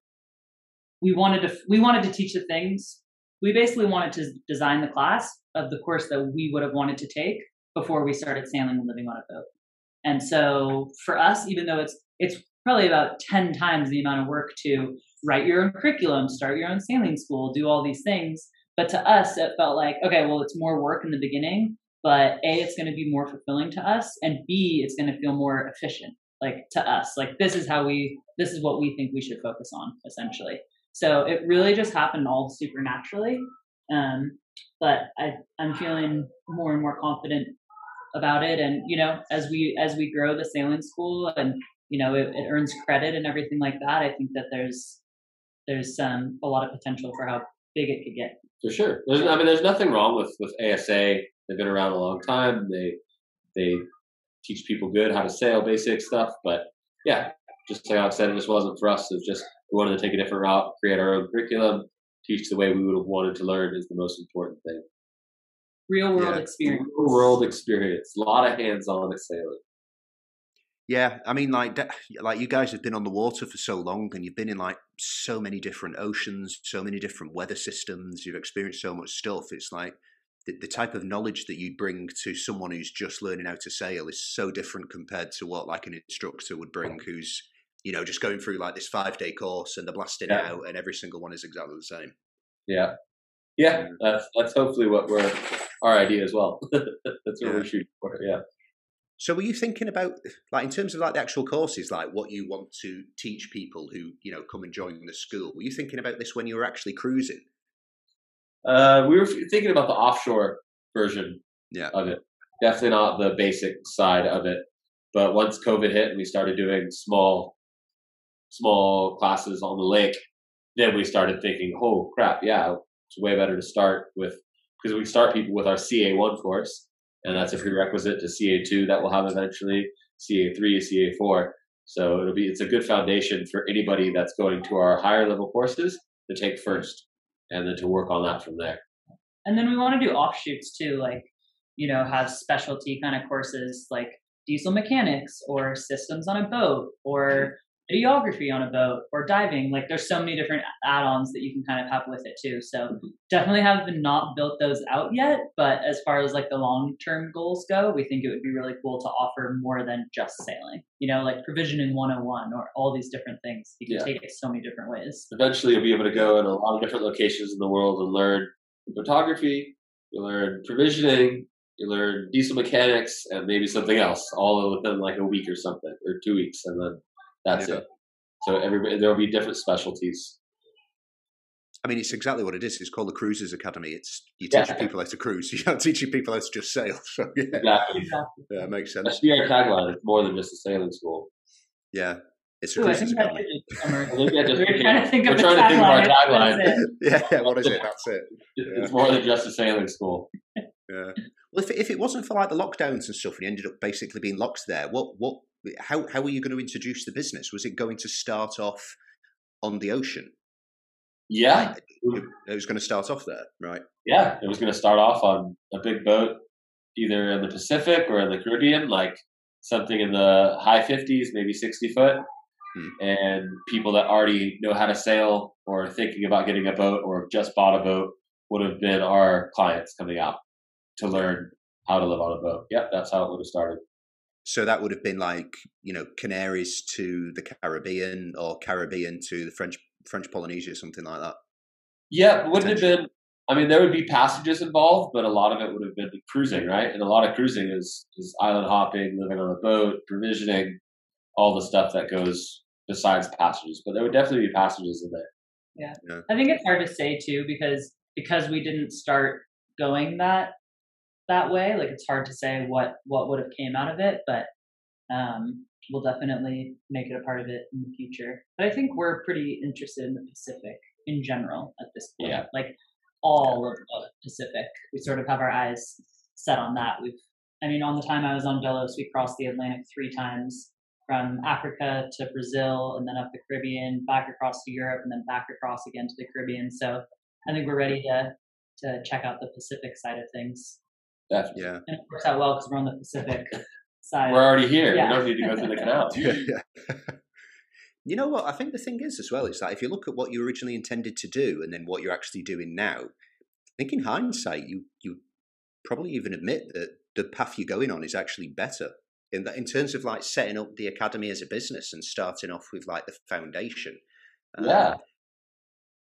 we wanted to we wanted to teach the things we basically wanted to design the class of the course that we would have wanted to take before we started sailing and living on a boat and so for us even though it's it's probably about 10 times the amount of work to write your own curriculum start your own sailing school do all these things but to us it felt like okay well it's more work in the beginning but a it's going to be more fulfilling to us and b it's going to feel more efficient like to us like this is how we this is what we think we should focus on essentially so it really just happened all supernaturally. Um, but I, I'm feeling more and more confident about it. And, you know, as we, as we grow the sailing school and, you know, it, it earns credit and everything like that, I think that there's, there's um, a lot of potential for how big it could get. For sure. There's, I mean, there's nothing wrong with, with ASA. They've been around a long time. They, they teach people good how to sail, basic stuff. But yeah, just like I said, it just wasn't for us. It was just we wanted to take a different route, create our own curriculum, teach the way we would have wanted to learn is the most important thing. Real world yeah. experience. Real world experience. A lot of hands on at sailing. Yeah, I mean, like, like you guys have been on the water for so long, and you've been in like so many different oceans, so many different weather systems. You've experienced so much stuff. It's like the, the type of knowledge that you bring to someone who's just learning how to sail is so different compared to what like an instructor would bring, who's you know just going through like this five day course and they're blasting yeah. out, and every single one is exactly the same. Yeah, yeah, that's that's hopefully what we're our idea as well. that's what yeah. we're shooting for. Yeah. So were you thinking about like in terms of like the actual courses, like what you want to teach people who, you know, come and join the school? Were you thinking about this when you were actually cruising? Uh, we were thinking about the offshore version yeah. of it. Definitely not the basic side of it. But once COVID hit and we started doing small small classes on the lake, then we started thinking, oh crap, yeah, it's way better to start with because we start people with our CA1 course and that's a prerequisite to CA2 that we'll have eventually, CA3, CA4. So it'll be it's a good foundation for anybody that's going to our higher level courses to take first, and then to work on that from there. And then we want to do offshoots too, like you know, have specialty kind of courses like diesel mechanics or systems on a boat or videography on a boat or diving. Like there's so many different add-ons that you can kind of have with it too. So mm-hmm. definitely have not built those out yet. But as far as like the long-term goals go, we think it would be really cool to offer more than just sailing. You know, like provisioning 101 or all these different things. You can yeah. take it so many different ways. Eventually you'll be able to go in a lot of different locations in the world and learn photography, you learn provisioning, you learn diesel mechanics and maybe something else all within like a week or something or two weeks and then that's yeah. it. So everybody, there'll be different specialties. I mean, it's exactly what it is. It's called the Cruisers Academy. It's you teach yeah. people how to cruise. You're not teaching people how to just sail. So yeah, exactly. Yeah, it makes sense. That's the our tagline. It's more than just a sailing school. Yeah, it's a Ooh, Cruisers Academy. we're trying to think of, trying to think of our tagline. yeah, yeah, what is it? That's it. Yeah. It's more than just a sailing school. Yeah. Well, if if it wasn't for like the lockdowns and stuff, and you ended up basically being locked there, what what how how were you going to introduce the business? Was it going to start off on the ocean? Yeah, it was going to start off there, right? Yeah, it was going to start off on a big boat, either in the Pacific or in the Caribbean, like something in the high fifties, maybe sixty foot. Hmm. And people that already know how to sail or thinking about getting a boat or just bought a boat would have been our clients coming out to learn how to live on a boat. Yep, that's how it would have started. So that would have been like you know Canaries to the Caribbean or Caribbean to the French French Polynesia, or something like that. Yeah, wouldn't have been. I mean, there would be passages involved, but a lot of it would have been cruising, right? And a lot of cruising is is island hopping, living on a boat, provisioning, all the stuff that goes besides passages. But there would definitely be passages in there. Yeah. yeah. I think it's hard to say too because because we didn't start going that that way. Like it's hard to say what what would have came out of it, but um, we'll definitely make it a part of it in the future. But I think we're pretty interested in the Pacific in general at this point. Yeah. Like all of the Pacific, we sort of have our eyes set on that. We've, I mean, on the time I was on Delos, we crossed the Atlantic three times from Africa to Brazil and then up the Caribbean, back across to Europe, and then back across again to the Caribbean. So I think we're ready to to check out the Pacific side of things. Definitely. Yeah. And it works out well because we're on the Pacific side. We're already here. Yeah. We don't need to go through the canal. yeah. you know what? I think the thing is as well is that if you look at what you originally intended to do and then what you're actually doing now, I think in hindsight you you probably even admit that the path you're going on is actually better in that in terms of like setting up the academy as a business and starting off with like the foundation. Um, yeah.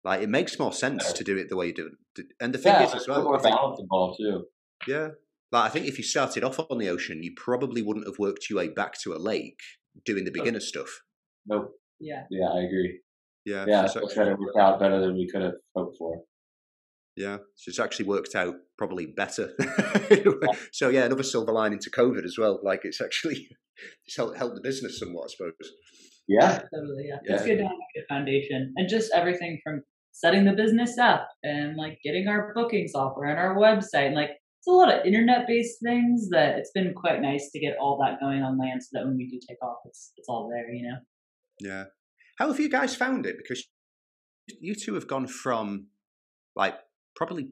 Like it makes more sense to do it the way you do it. And the thing yeah, is as well, more balance involved too. Yeah. Like I think if you started off on the ocean, you probably wouldn't have worked your way back to a lake doing the beginner stuff. Nope. Yeah. Yeah, I agree. Yeah. Yeah, so it's kind of worked out better than we could have hoped for. Yeah, so it's actually worked out probably better. so yeah, another silver lining to COVID as well. Like it's actually it's helped help the business somewhat, I suppose. Yeah, totally. Yeah, yeah. it's good to have a good foundation and just everything from setting the business up and like getting our booking software and our website and like it's a lot of internet based things that it's been quite nice to get all that going on land so that when we do take off it's it's all there you know yeah how have you guys found it because you two have gone from like probably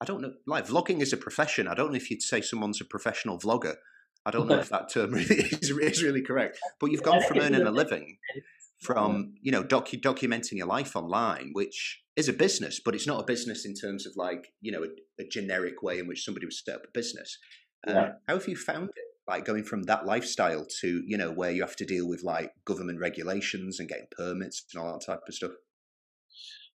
I don't know, like vlogging is a profession. I don't know if you'd say someone's a professional vlogger. I don't know if that term really is, is really correct. But you've gone from earning a living from you know docu- documenting your life online, which is a business, but it's not a business in terms of like you know a, a generic way in which somebody would set up a business. Um, yeah. How have you found it? Like going from that lifestyle to you know where you have to deal with like government regulations and getting permits and all that type of stuff.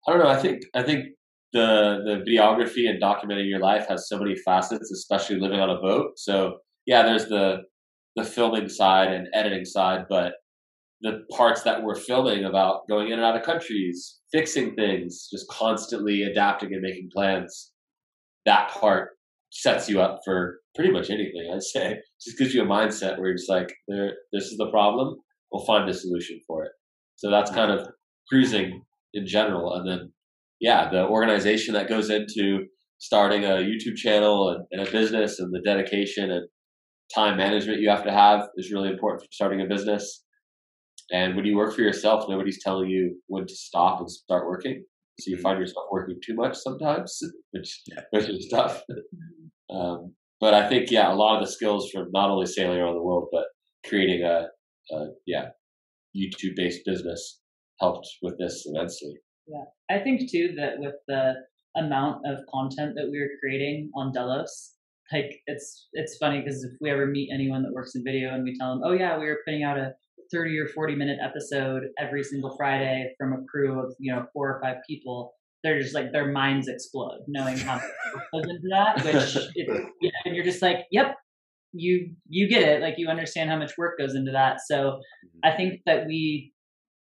I don't know. I think I think the the videography and documenting your life has so many facets, especially living on a boat. So yeah, there's the the filming side and editing side, but the parts that we're filming about going in and out of countries, fixing things, just constantly adapting and making plans, that part sets you up for pretty much anything. I'd say just gives you a mindset where you're just like, there, this is the problem. We'll find a solution for it. So that's kind of cruising in general, and then yeah, the organization that goes into starting a YouTube channel and, and a business, and the dedication and time management you have to have is really important for starting a business. And when you work for yourself, nobody's telling you when to stop and start working. So you mm-hmm. find yourself working too much sometimes, which yeah. which is tough. Um, but I think yeah, a lot of the skills from not only sailing around the world, but creating a, a yeah YouTube based business helped with this immensely. Yeah, I think too that with the amount of content that we were creating on Delos, like it's it's funny because if we ever meet anyone that works in video and we tell them, oh yeah, we were putting out a 30 or 40 minute episode every single Friday from a crew of you know four or five people, they're just like their minds explode knowing how much goes into that. Which it, yeah, and you're just like, yep, you you get it. Like you understand how much work goes into that. So mm-hmm. I think that we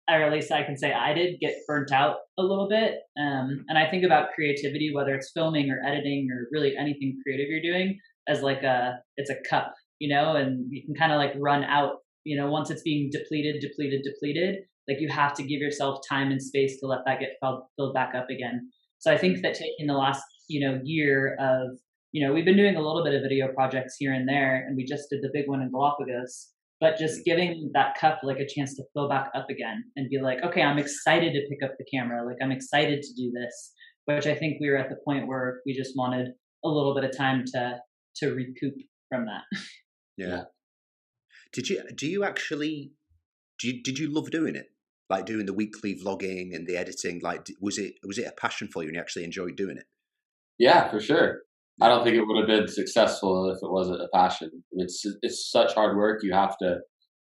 or at least I can say I did get burnt out a little bit. Um, and I think about creativity, whether it's filming or editing or really anything creative you're doing, as like a it's a cup, you know, and you can kind of like run out, you know, once it's being depleted, depleted, depleted. Like you have to give yourself time and space to let that get filled, filled back up again. So I think that taking the last you know year of you know we've been doing a little bit of video projects here and there, and we just did the big one in Galapagos but just mm-hmm. giving that cup like a chance to fill back up again and be like okay i'm excited to pick up the camera like i'm excited to do this which i think we were at the point where we just wanted a little bit of time to to recoup from that yeah did you do you actually do you, did you love doing it like doing the weekly vlogging and the editing like was it was it a passion for you and you actually enjoyed doing it yeah for sure I don't think it would have been successful if it wasn't a passion. It's it's such hard work. You have to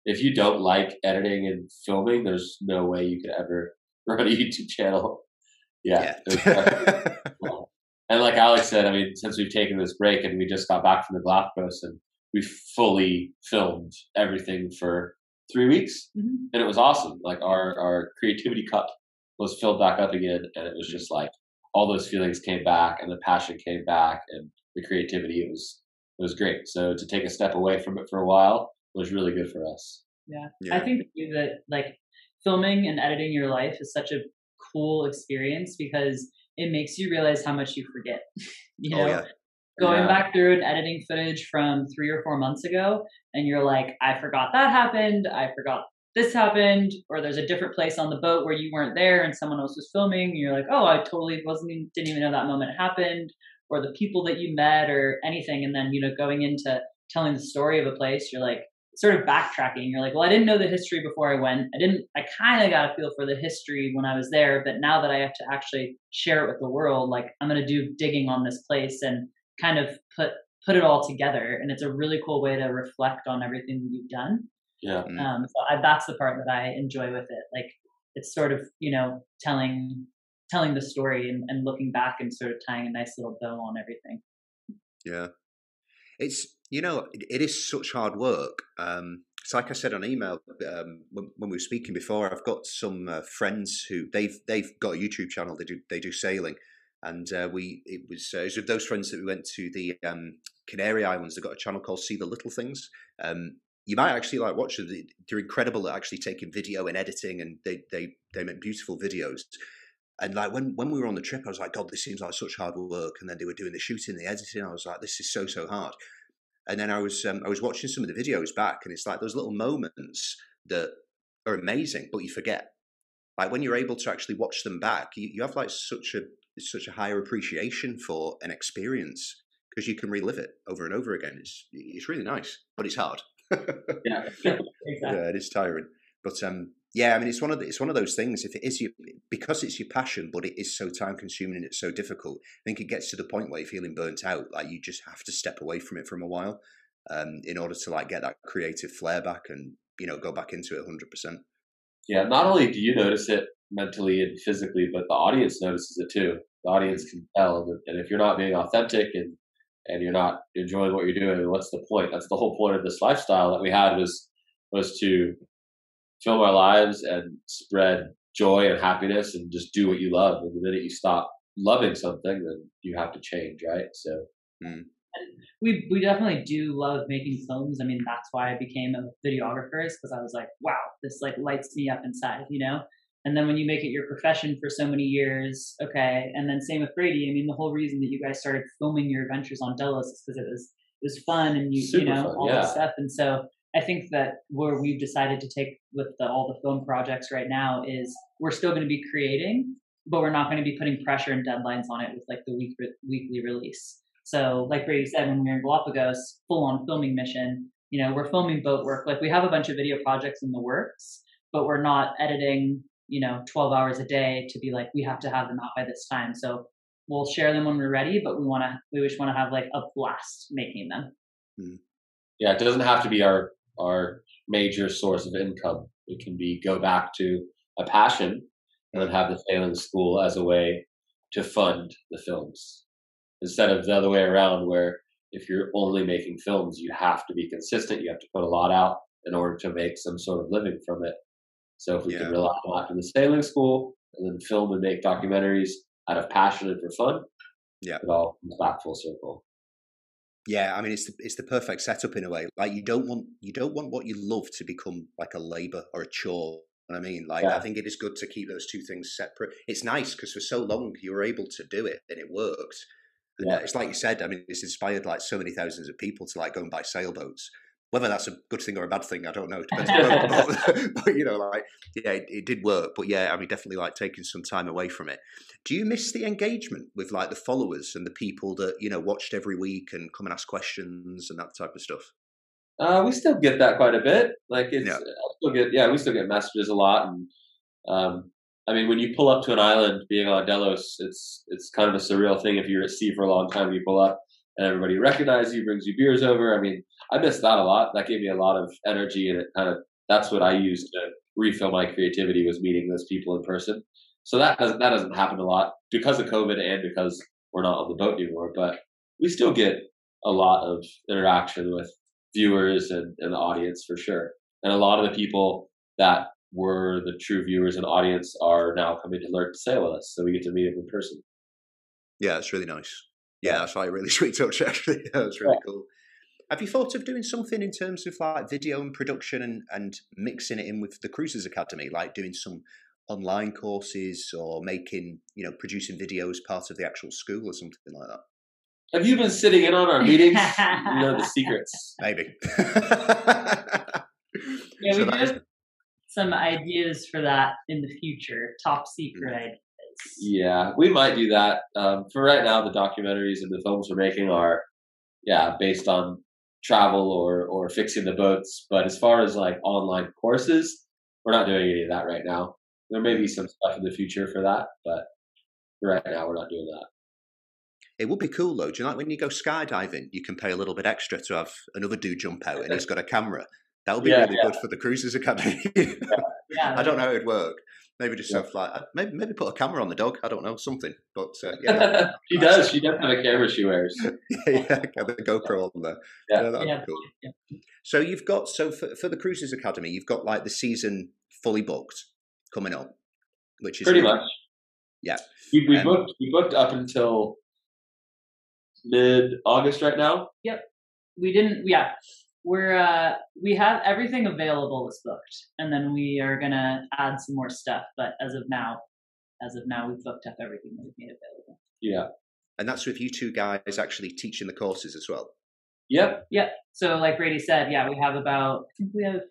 if you don't like editing and filming, there's no way you could ever run a YouTube channel. Yeah. yeah. and like Alex said, I mean, since we've taken this break and we just got back from the Galapagos and we fully filmed everything for three weeks, mm-hmm. and it was awesome. Like our our creativity cup was filled back up again, and it was just like all those feelings came back and the passion came back and the creativity it was it was great so to take a step away from it for a while was really good for us yeah, yeah. i think that like filming and editing your life is such a cool experience because it makes you realize how much you forget you oh, know oh, yeah. Going yeah. back through and editing footage from three or four months ago and you're like i forgot that happened. I forgot this happened or there's a different place on the boat where you weren't there and someone else was filming and you're like oh i totally wasn't didn't even know that moment happened or the people that you met or anything and then you know going into telling the story of a place you're like sort of backtracking. You're like well i didn't know the history before i went. I didn't i kind of got a feel for the history when i was there but now that i have to actually share it with the world like i'm going to do digging on this place and kind of put put it all together and it's a really cool way to reflect on everything that you've done yeah. Mm. Um, so I, that's the part that I enjoy with it. Like it's sort of you know telling telling the story and, and looking back and sort of tying a nice little bow on everything. Yeah, it's you know it, it is such hard work. Um, it's like I said on email um, when, when, we were speaking before. I've got some uh, friends who they've they've got a YouTube channel. They do they do sailing, and uh, we it was, uh, it was with those friends that we went to the um, Canary Islands. They've got a channel called See the Little Things. Um, you might actually like watch them. They're incredible at actually taking video and editing, and they they they make beautiful videos. And like when when we were on the trip, I was like, God, this seems like such hard work. And then they were doing the shooting, the editing. I was like, this is so so hard. And then I was um, I was watching some of the videos back, and it's like those little moments that are amazing, but you forget. Like when you're able to actually watch them back, you, you have like such a such a higher appreciation for an experience because you can relive it over and over again. It's it's really nice, but it's hard. yeah, exactly. Yeah, it is tiring. But um, yeah, I mean, it's one of the, it's one of those things. If it is your because it's your passion, but it is so time consuming and it's so difficult. I think it gets to the point where you're feeling burnt out. Like you just have to step away from it for a while, um, in order to like get that creative flair back and you know go back into it hundred percent. Yeah, not only do you notice it mentally and physically, but the audience notices it too. The audience can tell, and if you're not being authentic and and you're not enjoying what you're doing, what's the point? That's the whole point of this lifestyle that we had was was to film our lives and spread joy and happiness and just do what you love. And the minute you stop loving something, then you have to change, right? So. Mm. We we definitely do love making films. I mean, that's why I became a videographer, is because I was like, wow, this like lights me up inside, you know. And then when you make it your profession for so many years, okay. And then same with Brady. I mean, the whole reason that you guys started filming your adventures on Delos is because it was it was fun and you Super you know fun, all yeah. this stuff. And so I think that where we've decided to take with the, all the film projects right now is we're still going to be creating, but we're not going to be putting pressure and deadlines on it with like the week weekly release. So, like Brady said, when we were in Galapagos, full on filming mission, you know, we're filming boat work. Like we have a bunch of video projects in the works, but we're not editing, you know, 12 hours a day to be like, we have to have them out by this time. So we'll share them when we're ready, but we want to, we just want to have like a blast making them. Hmm. Yeah, it doesn't have to be our our major source of income. It can be go back to a passion and then have the sailing school as a way to fund the films instead of the other way around where if you're only making films you have to be consistent you have to put a lot out in order to make some sort of living from it so if we Yeah. can rely on that in the sailing school and then film and make documentaries out of passion and for fun Yeah. it all comes back full circle Yeah, I mean it's the it's the perfect setup in a way. Like you don't want you don't want what you love to become like a labor or a chore. You know I mean, like Yeah. I think it is good to keep those two things separate. It's nice because for so long you were able to do it and it worked. Yeah. uh, it's like you said. I mean, it's inspired like so many thousands of people to like go and buy sailboats. Whether that's a good thing or a bad thing, I don't know. It depends. on but, but you know, like yeah, it, it did work. But yeah, I mean, definitely like taking some time away from it. Do you miss the engagement with like the followers and the people that you know watched every week and come and ask questions and that type of stuff? Uh, we still get that quite a bit. Like it's, Yeah. I still get, yeah, we still get messages a lot. And um, I mean, when you pull up to an island, being on Delos, it's it's kind of a surreal thing. If you're at sea for a long time, you pull up and everybody recognizes you, brings you beers over. I mean, I miss that a lot. That gave me a lot of energy, and it kind of that's what I used to refill my creativity was meeting those people in person. So that doesn't that doesn't happen a lot because of COVID and because we're not on the boat anymore. But we still get a lot of interaction with viewers and, and the audience for sure. And a lot of the people that were the true viewers and audience are now coming to learn to sail with us. So we get to meet them in person. Yeah, it's really nice. Yeah, that's like a really sweet touch. Actually, yeah, that's really cool. Have you thought of doing something in terms of like video and production and, and mixing it in with the Cruisers Academy, like doing some online courses or making, you know, producing videos part of the actual school or something like that? Have you been sitting in on our meetings? you know the secrets. Maybe. Yeah, So we that do is- have some ideas for that in the future. Top secret ideas. Yeah, we might do that. Um, for right now, the documentaries and the films we're making are, yeah, based on travel or or fixing the boats. But as far as like online courses, we're not doing any of that right now. There may be some stuff in the future for that, but right now we're not doing that. It would be cool though. Do you like when you go skydiving, you can pay a little bit extra to have another dude jump out and he's got a camera? That would be Yeah, really yeah. good for the Cruisers Academy. Yeah, I don't know how it'd work. Maybe just Yeah. have like uh, maybe maybe put a camera on the dog. I don't know something. But uh, yeah, that- she does. She does have a camera she wears. yeah, yeah, get the GoPro on there. Yeah. Yeah, that'd Yeah, be cool. yeah. So you've got so for, for the Cruisers Academy, you've got like the season fully booked coming up, which is Pretty really- much. Yeah. We, we Um, booked we booked up until mid August right now. Yep, we didn't. Yeah, we're uh, we have everything available is booked, and then we are gonna add some more stuff. But as of now, as of now, we've booked up everything that we've made available. Yeah. and that's with you two guys actually teaching the courses as well. Yep. Yep. So like Brady said, yeah, we have about I think we have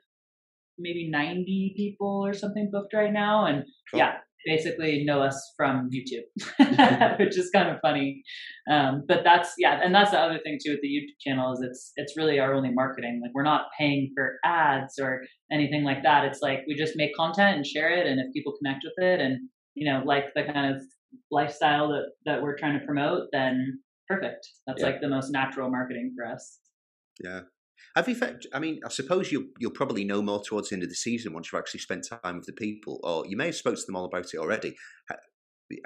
maybe 90 people or something booked right now, and Cool. yeah, basically know us from YouTube, which is kind of funny. Um, but that's yeah, and that's the other thing too with the YouTube channel is it's it's really our only marketing. Like we're not paying for ads or anything like that. It's like we just make content and share it, and if people connect with it and you know like the kind of lifestyle that that we're trying to promote, then perfect. That's yeah. like the most natural marketing for us. Yeah, have you? Felt, I mean, I suppose you'll you'll probably know more towards the end of the season once you've actually spent time with the people, or you may have spoke to them all about it already.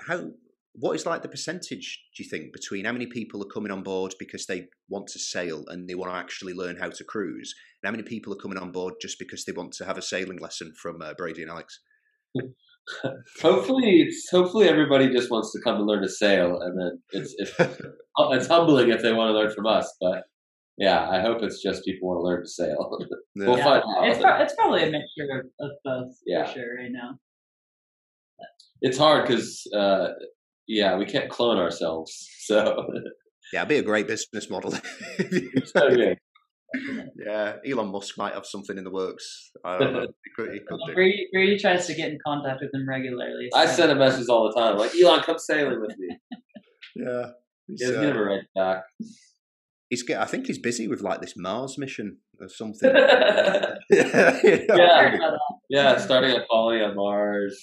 How? What is like the percentage? Do you think between how many people are coming on board because they want to sail and they want to actually learn how to cruise, and how many people are coming on board just because they want to have a sailing lesson from uh, Brady and Alex? hopefully, hopefully everybody just wants to come and learn to sail, and then it's it's, it's humbling if they want to learn from us, but yeah, I hope it's just people want to learn to sail. We'll yeah. find out. It's, pro- it's probably a mixture of, of both yeah. for sure right now. But. It's hard because, uh, yeah, we can't clone ourselves. So yeah, it'd be a great business model. so, yeah. yeah, Elon Musk might have something in the works. I don't know. Brady, Brady tries to get in contact with him regularly. So. I send a message all the time, like Elon, come sailing with me. yeah, he's, he's uh, never right back he's I think he's busy with like this Mars mission or something. yeah, yeah, yeah, starting a colony on Mars.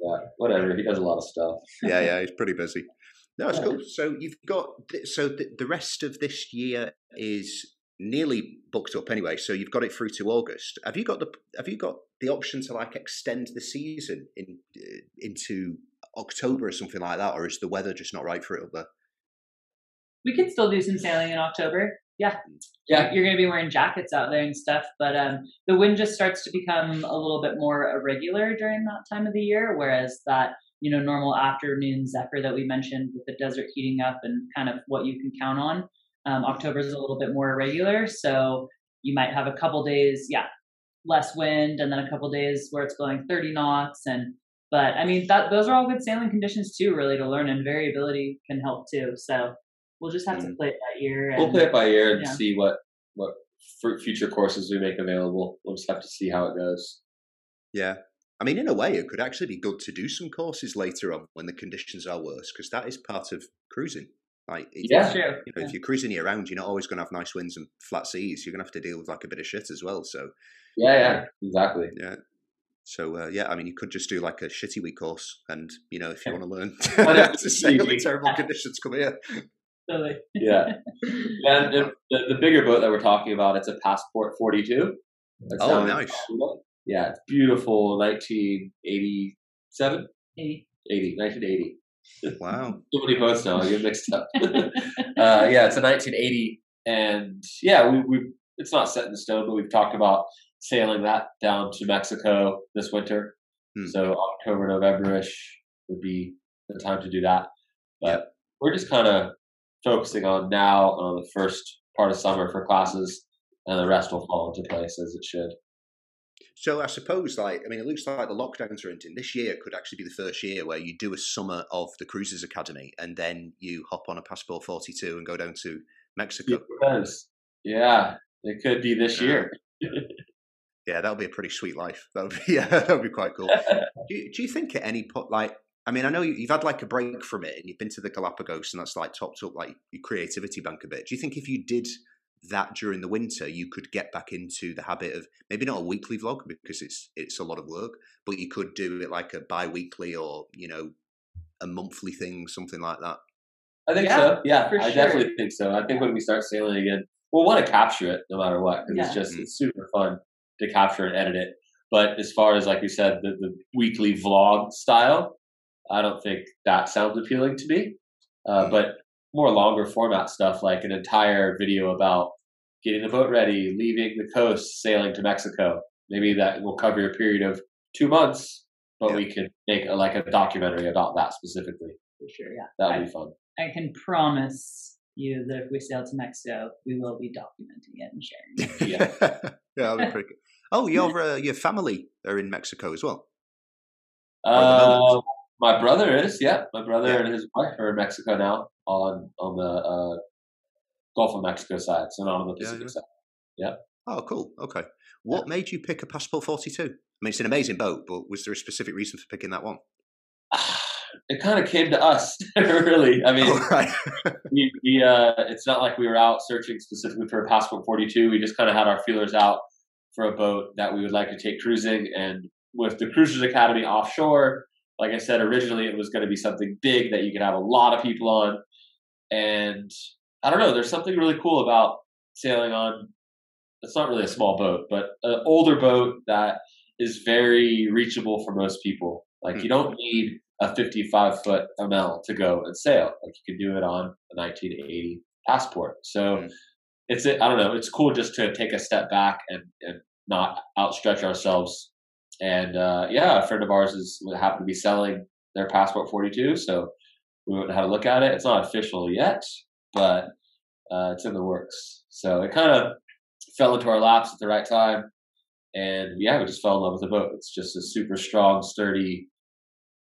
Yeah, whatever. He does a lot of stuff. yeah, yeah, he's pretty busy. No, it's cool. So you've got so the, the rest of this year is nearly booked up anyway. So you've got it through to August. Have you got the Have you got the option to like extend the season in uh, into October or something like that, or is the weather just not right for it up there? We could still do some sailing in October. Yeah. Yeah. You're going to be wearing jackets out there and stuff, but um, the wind just starts to become a little bit more irregular during that time of the year, whereas that, you know, normal afternoon zephyr that we mentioned with the desert heating up and kind of what you can count on, um, October is a little bit more irregular. So you might have a couple days, yeah, less wind, and then a couple days where it's going 30 knots. And, but I mean, that those are all good sailing conditions too, really, to learn, and variability can help too. So we'll just have mm. to play it by ear. And, we'll play it by ear and yeah. see what what future courses we make available. We'll just have to see how it goes. Yeah. I mean, in a way, it could actually be good to do some courses later on when the conditions are worse, because that is part of cruising. Like, yeah, you know, yeah. if you're cruising year round, you're not always going to have nice winds and flat seas. You're going to have to deal with like a bit of shit as well. So, yeah, yeah, exactly. Yeah. So uh, yeah, I mean, you could just do like a shitty week course, and you know, if you want to learn to sail in terrible conditions, come here. Yeah. And the, the, bigger boat that we're talking about, it's a Passport 42. That's oh, nice. Yeah, it's beautiful. 1987? 80. 80, 1980. Wow. so many boats now. I get mixed up. uh, yeah, it's a 1980. And yeah, we, we it's not set in stone, but we've talked about sailing that down to Mexico this winter. Hmm. So October, November-ish would be the time to do that. But yep. we're just kind of focusing on now on the first part of summer for classes, and the rest will fall into place as it should. So I suppose, like, I mean, it looks like the lockdowns are ending. This year could actually be the first year where you do a summer of the Cruisers Academy, and then you hop on a Passport Forty Two and go down to Mexico. Yeah, it could be this year. yeah, that would be a pretty sweet life. That would be yeah, that would be quite cool. do, you, do you think at any point, like, I mean, I know you've had like a break from it and you've been to the Galapagos and that's like topped up like your creativity bank a bit. Do you think if you did that during the winter, you could get back into the habit of maybe not a weekly vlog because it's it's a lot of work, but you could do it like a bi-weekly or you know a monthly thing, something like that. I think yeah, so. Yeah, I sure. definitely think so. I think when we start sailing again, we'll want to capture it no matter what because yeah. it's just mm-hmm. it's super fun to capture and edit it. But as far as like you said, the, the weekly vlog style, I don't think that sounds appealing to me. Uh, mm-hmm. But more longer format stuff, like an entire video about getting the boat ready, leaving the coast, sailing to Mexico. Maybe that will cover a period of two months, but yeah. we could make a, like a documentary about that specifically. For sure, yeah. That would be fun. I can promise you that if we sail to Mexico, we will be documenting it and sharing it. yeah, yeah, that'll be pretty good. Oh, your uh, your family are in Mexico as well. Uh, my brother is, yeah. My brother yeah. and his wife are in Mexico now on on the uh, Gulf of Mexico side, so not on the Pacific yeah, yeah. side. Yeah. Oh, cool. Okay. What made you pick a Passport 42? I mean, it's an amazing boat, but was there a specific reason for picking that one? it kind of came to us, really. I mean, oh, right. we, we uh, it's not like we were out searching specifically for a Passport 42. We just kind of had our feelers out for a boat that we would like to take cruising. And with the Cruisers Academy offshore, like I said, originally it was going to be something big that you could have a lot of people on. And I don't know, there's something really cool about sailing on. It's not really a small boat, but an older boat that is very reachable for most people. Like mm-hmm. you don't need a 55 foot Amel to go and sail. Like you can do it on a 1980 passport. So mm-hmm. it's I don't know. It's cool just to take a step back and and not outstretch ourselves. And uh, yeah, a friend of ours is happened to be selling their passport 42, so we went and had a look at it. It's not official yet, but uh, it's in the works. So it kind of fell into our laps at the right time. And yeah, we just fell in love with the boat. It's just a super strong, sturdy,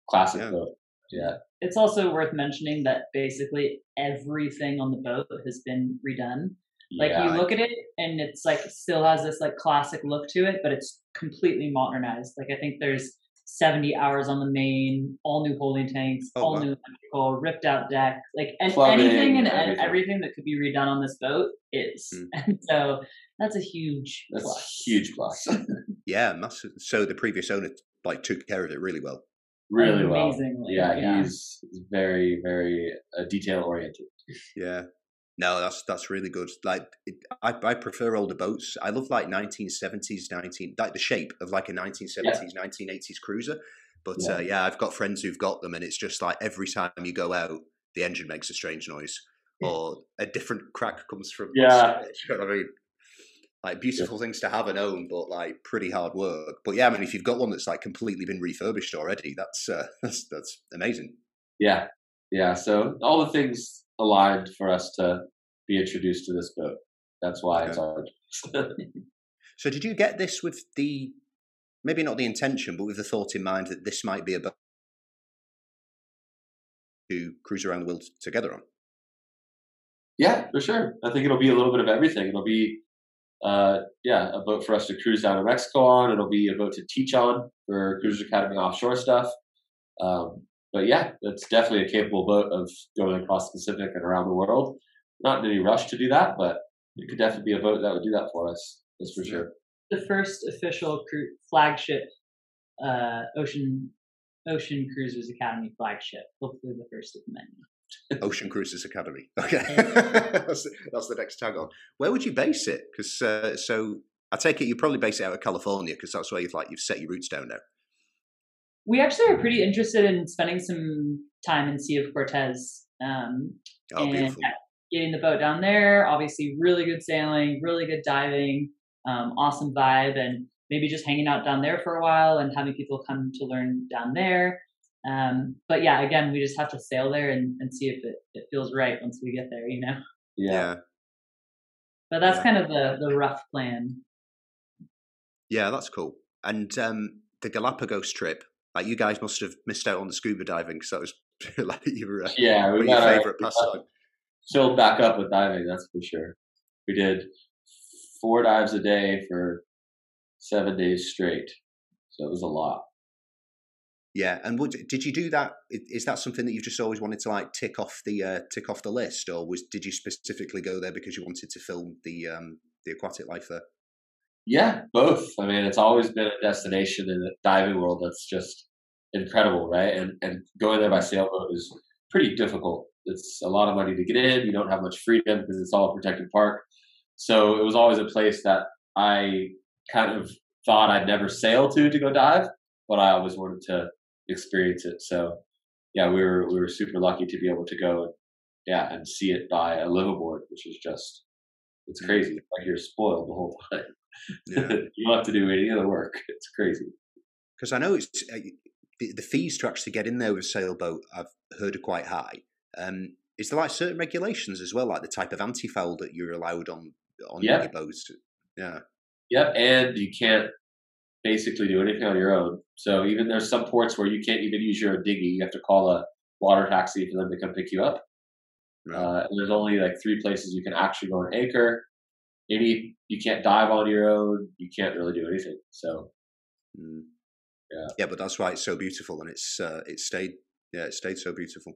classic yeah. boat. Yeah. It's also worth mentioning that basically everything on the boat has been redone. Like yeah. you look at it and it's like still has this like classic look to it, but it's completely modernized. Like I think there's 70 hours on the main, all new holding tanks, oh, all wow. new electrical, ripped out deck, like and anything and everything. everything. that could be redone on this boat is. Mm. And so that's a huge that's plus. huge plus. yeah, massive. So the previous owner like took care of it really well. Really well. Yeah, yeah, he's very, very uh, detail oriented. Yeah. No, that's that's really good. Like, it, I I prefer older boats. I love like 1970s, 19 like the shape of like a nineteen seventies, nineteen eighties cruiser. But yeah. Uh, yeah, I've got friends who've got them, and it's just like every time you go out, the engine makes a strange noise, or a different crack comes from. Yeah, you know I mean. Like beautiful yeah. things to have and own, but like pretty hard work. But yeah, I mean, if you've got one that's like completely been refurbished already, that's uh, that's that's amazing. Yeah, yeah. So all the things aligned for us to be introduced to this boat. That's why okay. it's hard. so did you get this with the maybe not the intention, but with the thought in mind that this might be a boat to cruise around the world together on? Yeah, for sure. I think it'll be a little bit of everything. It'll be uh, yeah, a boat for us to cruise down to Mexico on. It'll be a boat to teach on for Cruisers Academy offshore stuff. Um, but yeah, it's definitely a capable boat of going across the Pacific and around the world. Not in any rush to do that, but it could definitely be a boat that would do that for us. That's for sure. The first official cru- flagship uh, ocean Ocean Cruisers Academy flagship. Hopefully, the first of many. Ocean Cruisers Academy. Okay, that's, that's the next tag on. Where would you base it? Because uh, so I take it you probably base it out of California because that's where you've like you've set your roots down there we actually are pretty interested in spending some time in Sea of Cortez. Um, oh, and beautiful. getting the boat down there. Obviously, really good sailing, really good diving, um, awesome vibe, and maybe just hanging out down there for a while and having people come to learn down there. Um, but yeah, again, we just have to sail there and, and see if it, it feels right once we get there, you know? Yeah. But that's yeah. kind of the, the rough plan. Yeah, that's cool. And um, the Galapagos trip, like you guys must have missed out on the scuba diving because that was like your uh, yeah, we your favorite pastime. Filled back up with diving, that's for sure. We did four dives a day for seven days straight, so it was a lot. Yeah, and would, did you do that? Is that something that you've just always wanted to like tick off the uh, tick off the list, or was did you specifically go there because you wanted to film the um, the aquatic life there? Yeah, both. I mean, it's always been a destination in the diving world that's just incredible, right? And and going there by sailboat is pretty difficult. It's a lot of money to get in. You don't have much freedom because it's all a protected park. So it was always a place that I kind of thought I'd never sail to to go dive, but I always wanted to experience it. So yeah, we were we were super lucky to be able to go and yeah and see it by a liveaboard, which is just it's mm. crazy. Like you're spoiled the whole time. Yeah. you don't have to do any of the work. It's crazy. Because I know it's uh, the, the, fees to actually get in there with a sailboat. I've heard are quite high. Um, is there like certain regulations as well, like the type of anti-foul that you're allowed on on yep. your boats? Yeah. Yep, and you can't basically do anything on your own. So even there's some ports where you can't even use your dinghy. You have to call a water taxi for them to come pick you up. Right. Uh, there's only like three places you can actually go and anchor any you can't dive on your own. You can't really do anything. So, mm. yeah, yeah, but that's why it's so beautiful, and it's uh, it stayed Yeah, it stayed so beautiful.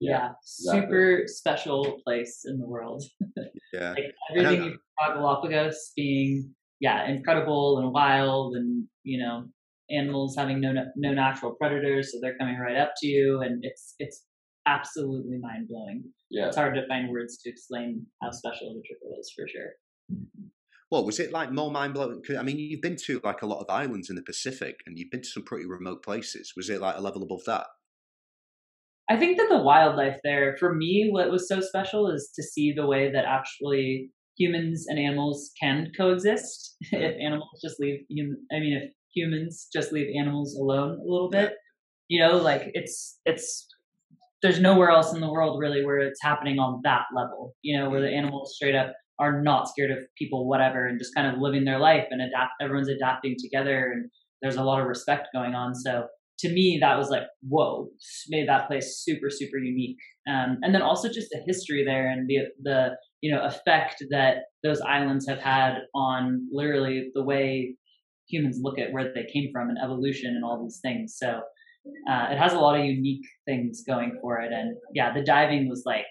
Yeah, yeah exactly. super special place in the world. yeah, like everything you about Galapagos being yeah incredible and wild, and you know animals having no no natural predators, so they're coming right up to you, and it's it's absolutely mind blowing. Yeah, it's hard to find words to explain how special the trip was for sure. Well, was it like more mind blowing? I mean, you've been to like a lot of islands in the Pacific, and you've been to some pretty remote places. Was it like a level above that? I think that the wildlife there, for me, what was so special is to see the way that actually humans and animals can coexist. if animals just leave, I mean, if humans just leave animals alone a little bit, you know, like it's it's there's nowhere else in the world really where it's happening on that level. You know, where the mm. animals straight up are not scared of people, whatever, and just kind of living their life and adapt. Everyone's adapting together, and there's a lot of respect going on. So to me, that was like, whoa, made that place super, super unique. Um, and then also just the history there and the the you know effect that those islands have had on literally the way humans look at where they came from and evolution and all these things. So uh, it has a lot of unique things going for it. And yeah, the diving was like,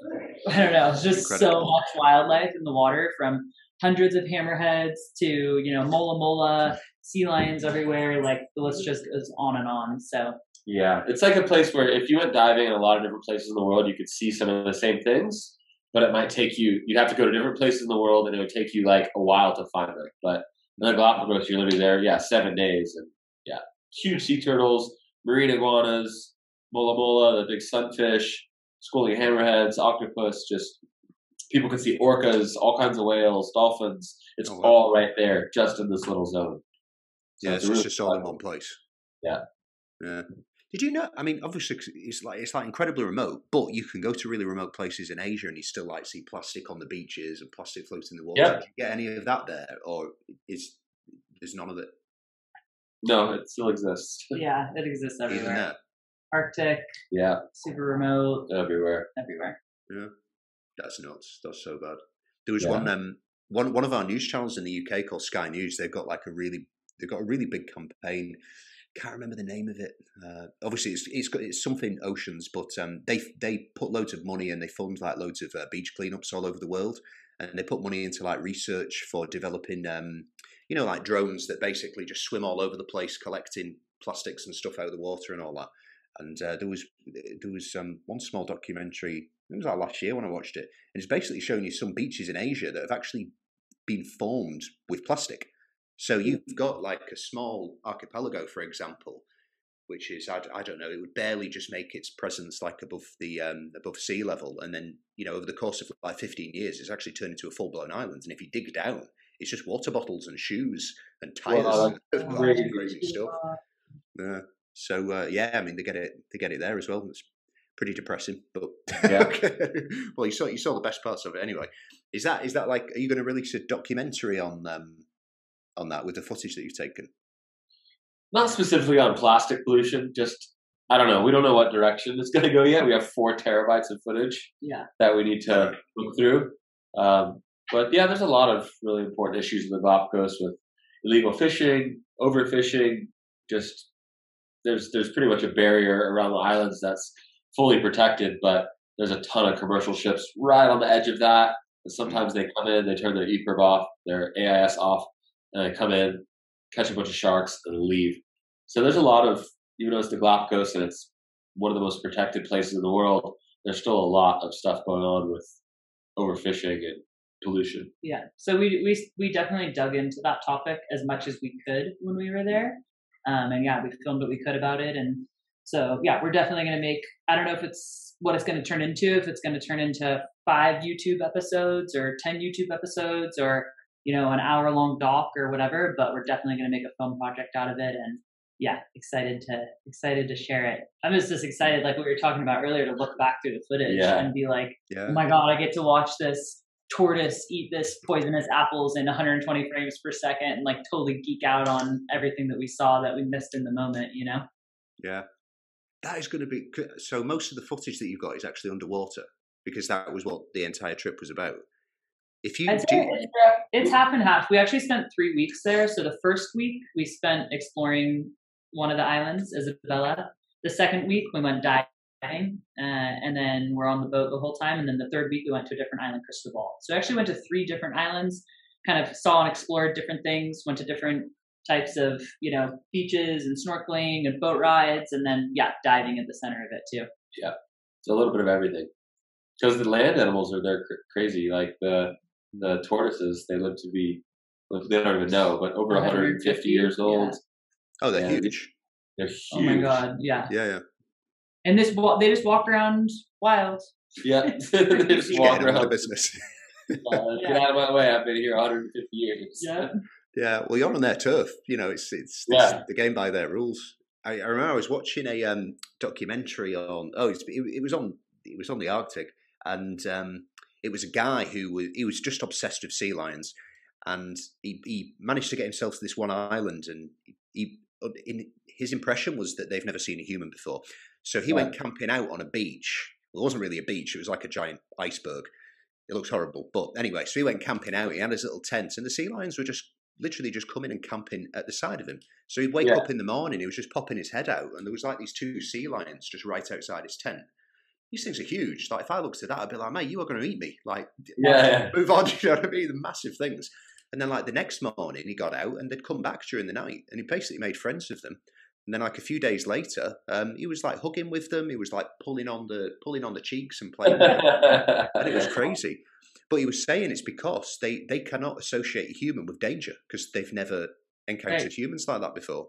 I don't know, it's just Incredible. so much wildlife in the water from hundreds of hammerheads to, you know, mola mola, sea lions everywhere. Like the list just goes on and on. So yeah, it's like a place where if you went diving in a lot of different places in the world, you could see some of the same things, but it might take you. You'd have to go to different places in the world, and it would take you like a while to find them. But in the Galapagos, you're literally there, yeah, seven days, and yeah, huge sea turtles, marine iguanas, mola mola, the big sunfish, schooling hammerheads, octopus, just people can see orcas, all kinds of whales, dolphins. It's oh, wow. all right there, just in this little zone. So yeah, it's, really just all in one place. Yeah. Yeah. Did you know? I mean, obviously, it's like it's like incredibly remote, but you can go to really remote places in Asia and you still like see plastic on the beaches and plastic floating in the water. Yeah. Did you get any of that there, or is there's none of it? No, it still exists. Yeah, it exists everywhere. Arctic. Yeah. Super remote. Everywhere. Everywhere. Yeah. That's nuts. That's so bad. There was yeah. one um one one of our news channels in the UK called Sky News. They've got like a really they've got a really big campaign. Can't remember the name of it. Uh, obviously, it's it's got it's something oceans, but um, they they put loads of money and they fund like loads of uh, beach cleanups all over the world, and they put money into like research for developing um, you know like drones that basically just swim all over the place collecting plastics and stuff out of the water and all that. And uh, there was there was um, one small documentary. It was like last year when I watched it, and it's basically showing you some beaches in Asia that have actually been formed with plastic. So you've got like a small archipelago, for example, which is I, I don't know, it would barely just make its presence like above the um, above sea level, and then you know over the course of like 15 years, it's actually turned into a full blown island. And if you dig down, it's just water bottles and shoes and tires well, and crazy, crazy stuff. Yeah. So uh, yeah, I mean they get it they get it there as well. It's pretty depressing, but yeah. well, you saw you saw the best parts of it anyway. Is that is that like are you going to release a documentary on um, on that with the footage that you've taken? Not specifically on plastic pollution, just I don't know. We don't know what direction it's going to go yet. We have four terabytes of footage yeah. that we need to look through. Um, but yeah, there's a lot of really important issues in the Galapagos with illegal fishing, overfishing, just there's there's pretty much a barrier around the islands that's fully protected, but there's a ton of commercial ships right on the edge of that. And sometimes they come in, they turn their EPIRB off, their AIS off, and they come in, catch a bunch of sharks, and leave. So there's a lot of, even though it's the Galapagos and it's one of the most protected places in the world, there's still a lot of stuff going on with overfishing and pollution. Yeah. So we we we definitely dug into that topic as much as we could when we were there. Um, and yeah, we filmed what we could about it. And so, yeah, we're definitely going to make, I don't know if it's what it's going to turn into, if it's going to turn into five YouTube episodes or 10 YouTube episodes or, you know, an hour long doc or whatever, but we're definitely going to make a film project out of it. And yeah, excited to, excited to share it. I'm just, just excited, like we were talking about earlier, to look back through the footage yeah. and be like, yeah. oh my God, I get to watch this tortoise eat this poisonous apples in 120 frames per second and like totally geek out on everything that we saw that we missed in the moment, you know? Yeah. That is going to be so. Most of the footage that you've got is actually underwater because that was what the entire trip was about. If you do, it's, it's half and half. We actually spent three weeks there. So the first week we spent exploring one of the islands, Isabela. The second week we went diving, uh, and then we're on the boat the whole time. And then the third week we went to a different island, Cristobal. So we actually went to three different islands, kind of saw and explored different things, went to different types of you know beaches and snorkeling and boat rides, and then yeah, diving at the center of it too. Yeah, it's a little bit of everything. Because the land animals are they're cr- crazy. Like the the tortoises, they live to be they don't even know, but over 150 years old. Yeah. Oh, they're yeah, huge. They're huge. Oh my god, yeah. Yeah, yeah. And this they just walk around wild. Yeah, they just walk around the business. uh, yeah. Get out of my way! I've been here 150 years. Yeah. Yeah, well, you're on their turf. You know, it's it's, yeah. the game by their rules. I, I, remember I was watching a um, documentary on. Oh, it, it, was on. It was on the Arctic, and um, it was a guy who was he was just obsessed with sea lions, and he, he managed to get himself to this one island, and he in his impression was that they've never seen a human before. So he went camping out on a beach. Well, it wasn't really a beach; it was like a giant iceberg. It looks horrible, but anyway, so he went camping out. He had his little tent, and the sea lions were just literally just coming and camping at the side of him. So he'd wake yeah. up in the morning, he was just popping his head out, and there was like these two sea lions just right outside his tent. These things are huge. Like if I looked at that, I'd be like, "Mate, you are going to eat me!" Like, yeah, yeah. move on. You know what I mean? The massive things. And then like the next morning, he got out and they'd come back during the night, and he basically made friends with them. And then like a few days later, um, he was like hugging with them. He was like pulling on the pulling on the cheeks and playing, with and it was crazy. But he was saying it's because they, they cannot associate a human with danger because they've never encountered right. humans like that before.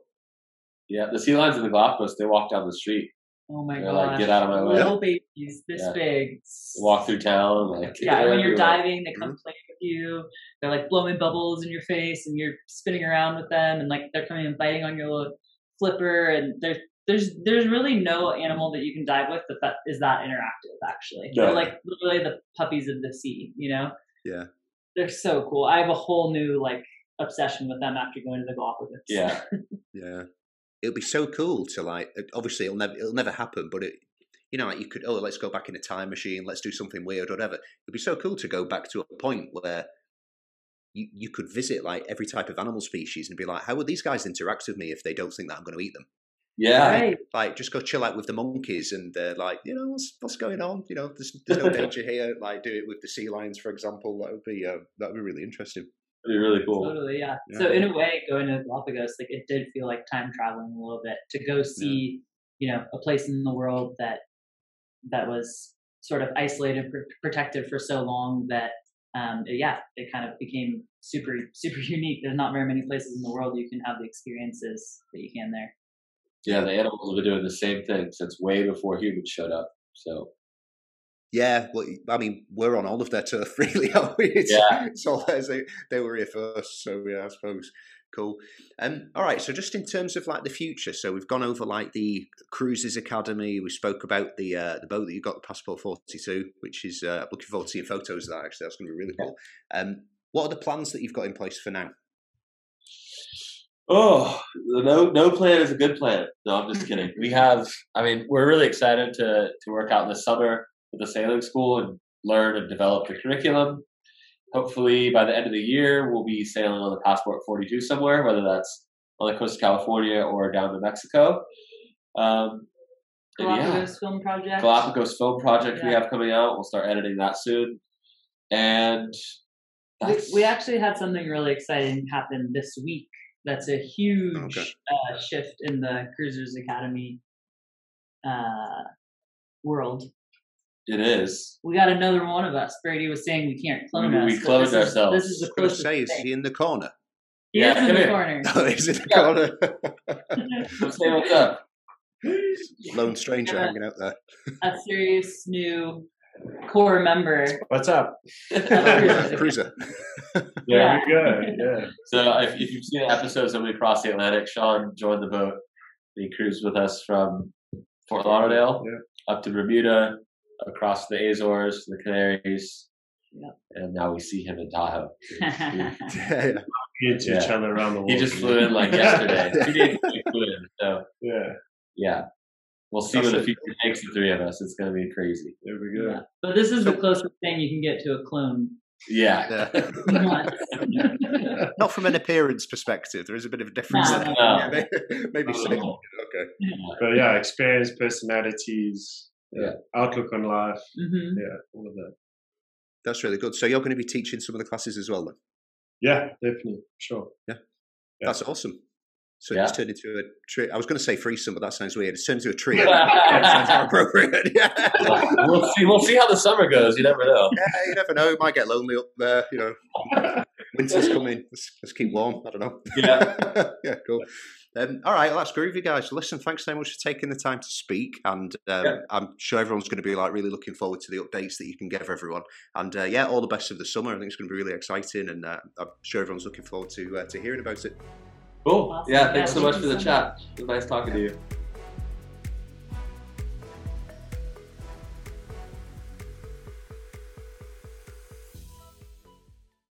Yeah, the sea lions in the Galapagos, they walk down the street. Oh my god! Like, get out of my way. Little babies this yeah. big. Walk through town. Like, yeah, when you're diving, they come mm-hmm. play with you. They're like blowing bubbles in your face, and you're spinning around with them, and like they're coming and biting on your little flipper, and there's there's there's really no animal that you can dive with that, is that interactive actually. No. They're like literally the puppies of the sea, you know? Yeah. They're so cool. I have a whole new like obsession with them after going to the Galapagos. Yeah. yeah. It'll be so cool to like obviously it'll never it'll never happen, but it you know, like you could oh let's go back in a time machine, let's do something weird, or whatever. It'd be so cool to go back to a point where you, you could visit like every type of animal species and be like, how would these guys interact with me if they don't think that I'm going to eat them? Yeah, right. like just go chill out with the monkeys and they're like you know what's what's going on. You know, there's, there's no danger here. Like do it with the sea lions, for example. That would be uh, that would be really interesting. That'd be really cool. Totally, yeah. yeah. So in a way, going to Galapagos, like it did feel like time traveling a little bit to go see, yeah. you know, a place in the world that that was sort of isolated, pr- protected for so long that um, yeah, it kind of became super super unique. There's not very many places in the world you can have the experiences that you can there. Yeah, the animals have been doing the same thing since way before humans showed up. So. Yeah, well, I mean, we're on all of their turf, really, aren't we? It's, yeah. It's all. They, they were here first, so yeah, I suppose. Cool. Um, all right. So, just in terms of like the future, so we've gone over like the Cruisers Academy. We spoke about the uh, the boat that you got, the Passport Forty Two, which is uh, looking forward to seeing photos of that. Actually, that's going to be really cool. Um, what are the plans that you've got in place for now? Oh, no, no plan is a good plan. No, I'm just kidding. We have, I mean, we're really excited to to work out in the summer with the sailing school and learn and develop the curriculum. Hopefully, by the end of the year, we'll be sailing on the Passport 42 somewhere, whether that's on the coast of California or down to Mexico. Um, Galapagos yeah. film project. Galapagos film project yeah. we have coming out. We'll start editing that soon. And we, we actually had something really exciting happen this week that's a huge okay. uh, shift in the Cruisers Academy uh, world. It is. We got another one of us. Brady was saying we can't clone we, us. We cloned ourselves. Is, this is the closest. Say, is he in the corner? He yeah, is in the here. corner. Oh, he's in the yeah. corner. say what's up. Lone stranger hanging out there. a serious new core member. What's up? Cruiser. yeah, good. Yeah. So if, if you've seen the episodes when we crossed the Atlantic, Sean joined the boat. He cruised with us from Fort Lauderdale yeah. up to Bermuda, across the Azores, the Canaries. Yep. And now we see him in Tahoe. yeah, yeah. each other around the world. He just flew in like yesterday. Two days he flew in. So yeah, yeah. We'll see That's what the future takes the three of us. It's going to be crazy. There we go. Yeah. But this is the closest thing you can get to a clone Yeah. yeah. Not from an appearance perspective. There is a bit of a difference no, there. No. maybe, maybe so. Okay. But yeah, experience, personalities, yeah, outlook on life. Mm-hmm. Yeah, all of that. That's really good. So you're going to be teaching some of the classes as well, then? Yeah, definitely, sure. Yeah, yeah. that's awesome. So yeah. it's turned into a tree. I was going to say threesome, but that sounds weird. It's turned into a trio. sounds more appropriate. Yeah. We'll see. We'll see how the summer goes. You never know. Yeah, you never know. It might get lonely up there. You know, winter's coming. Let's, let's, keep warm. I don't know. Yeah. yeah. Cool. Um, all right, well, that's groovy, guys. Listen, thanks so much for taking the time to speak, and um, yeah. I'm sure everyone's going to be like really looking forward to the updates that you can give everyone. And uh, yeah, all the best of the summer. I think it's going to be really exciting, and uh, I'm sure everyone's looking forward to uh, to hearing about it. Cool. Awesome. Yeah, thanks yeah, so much for the chat. It was nice talking to you.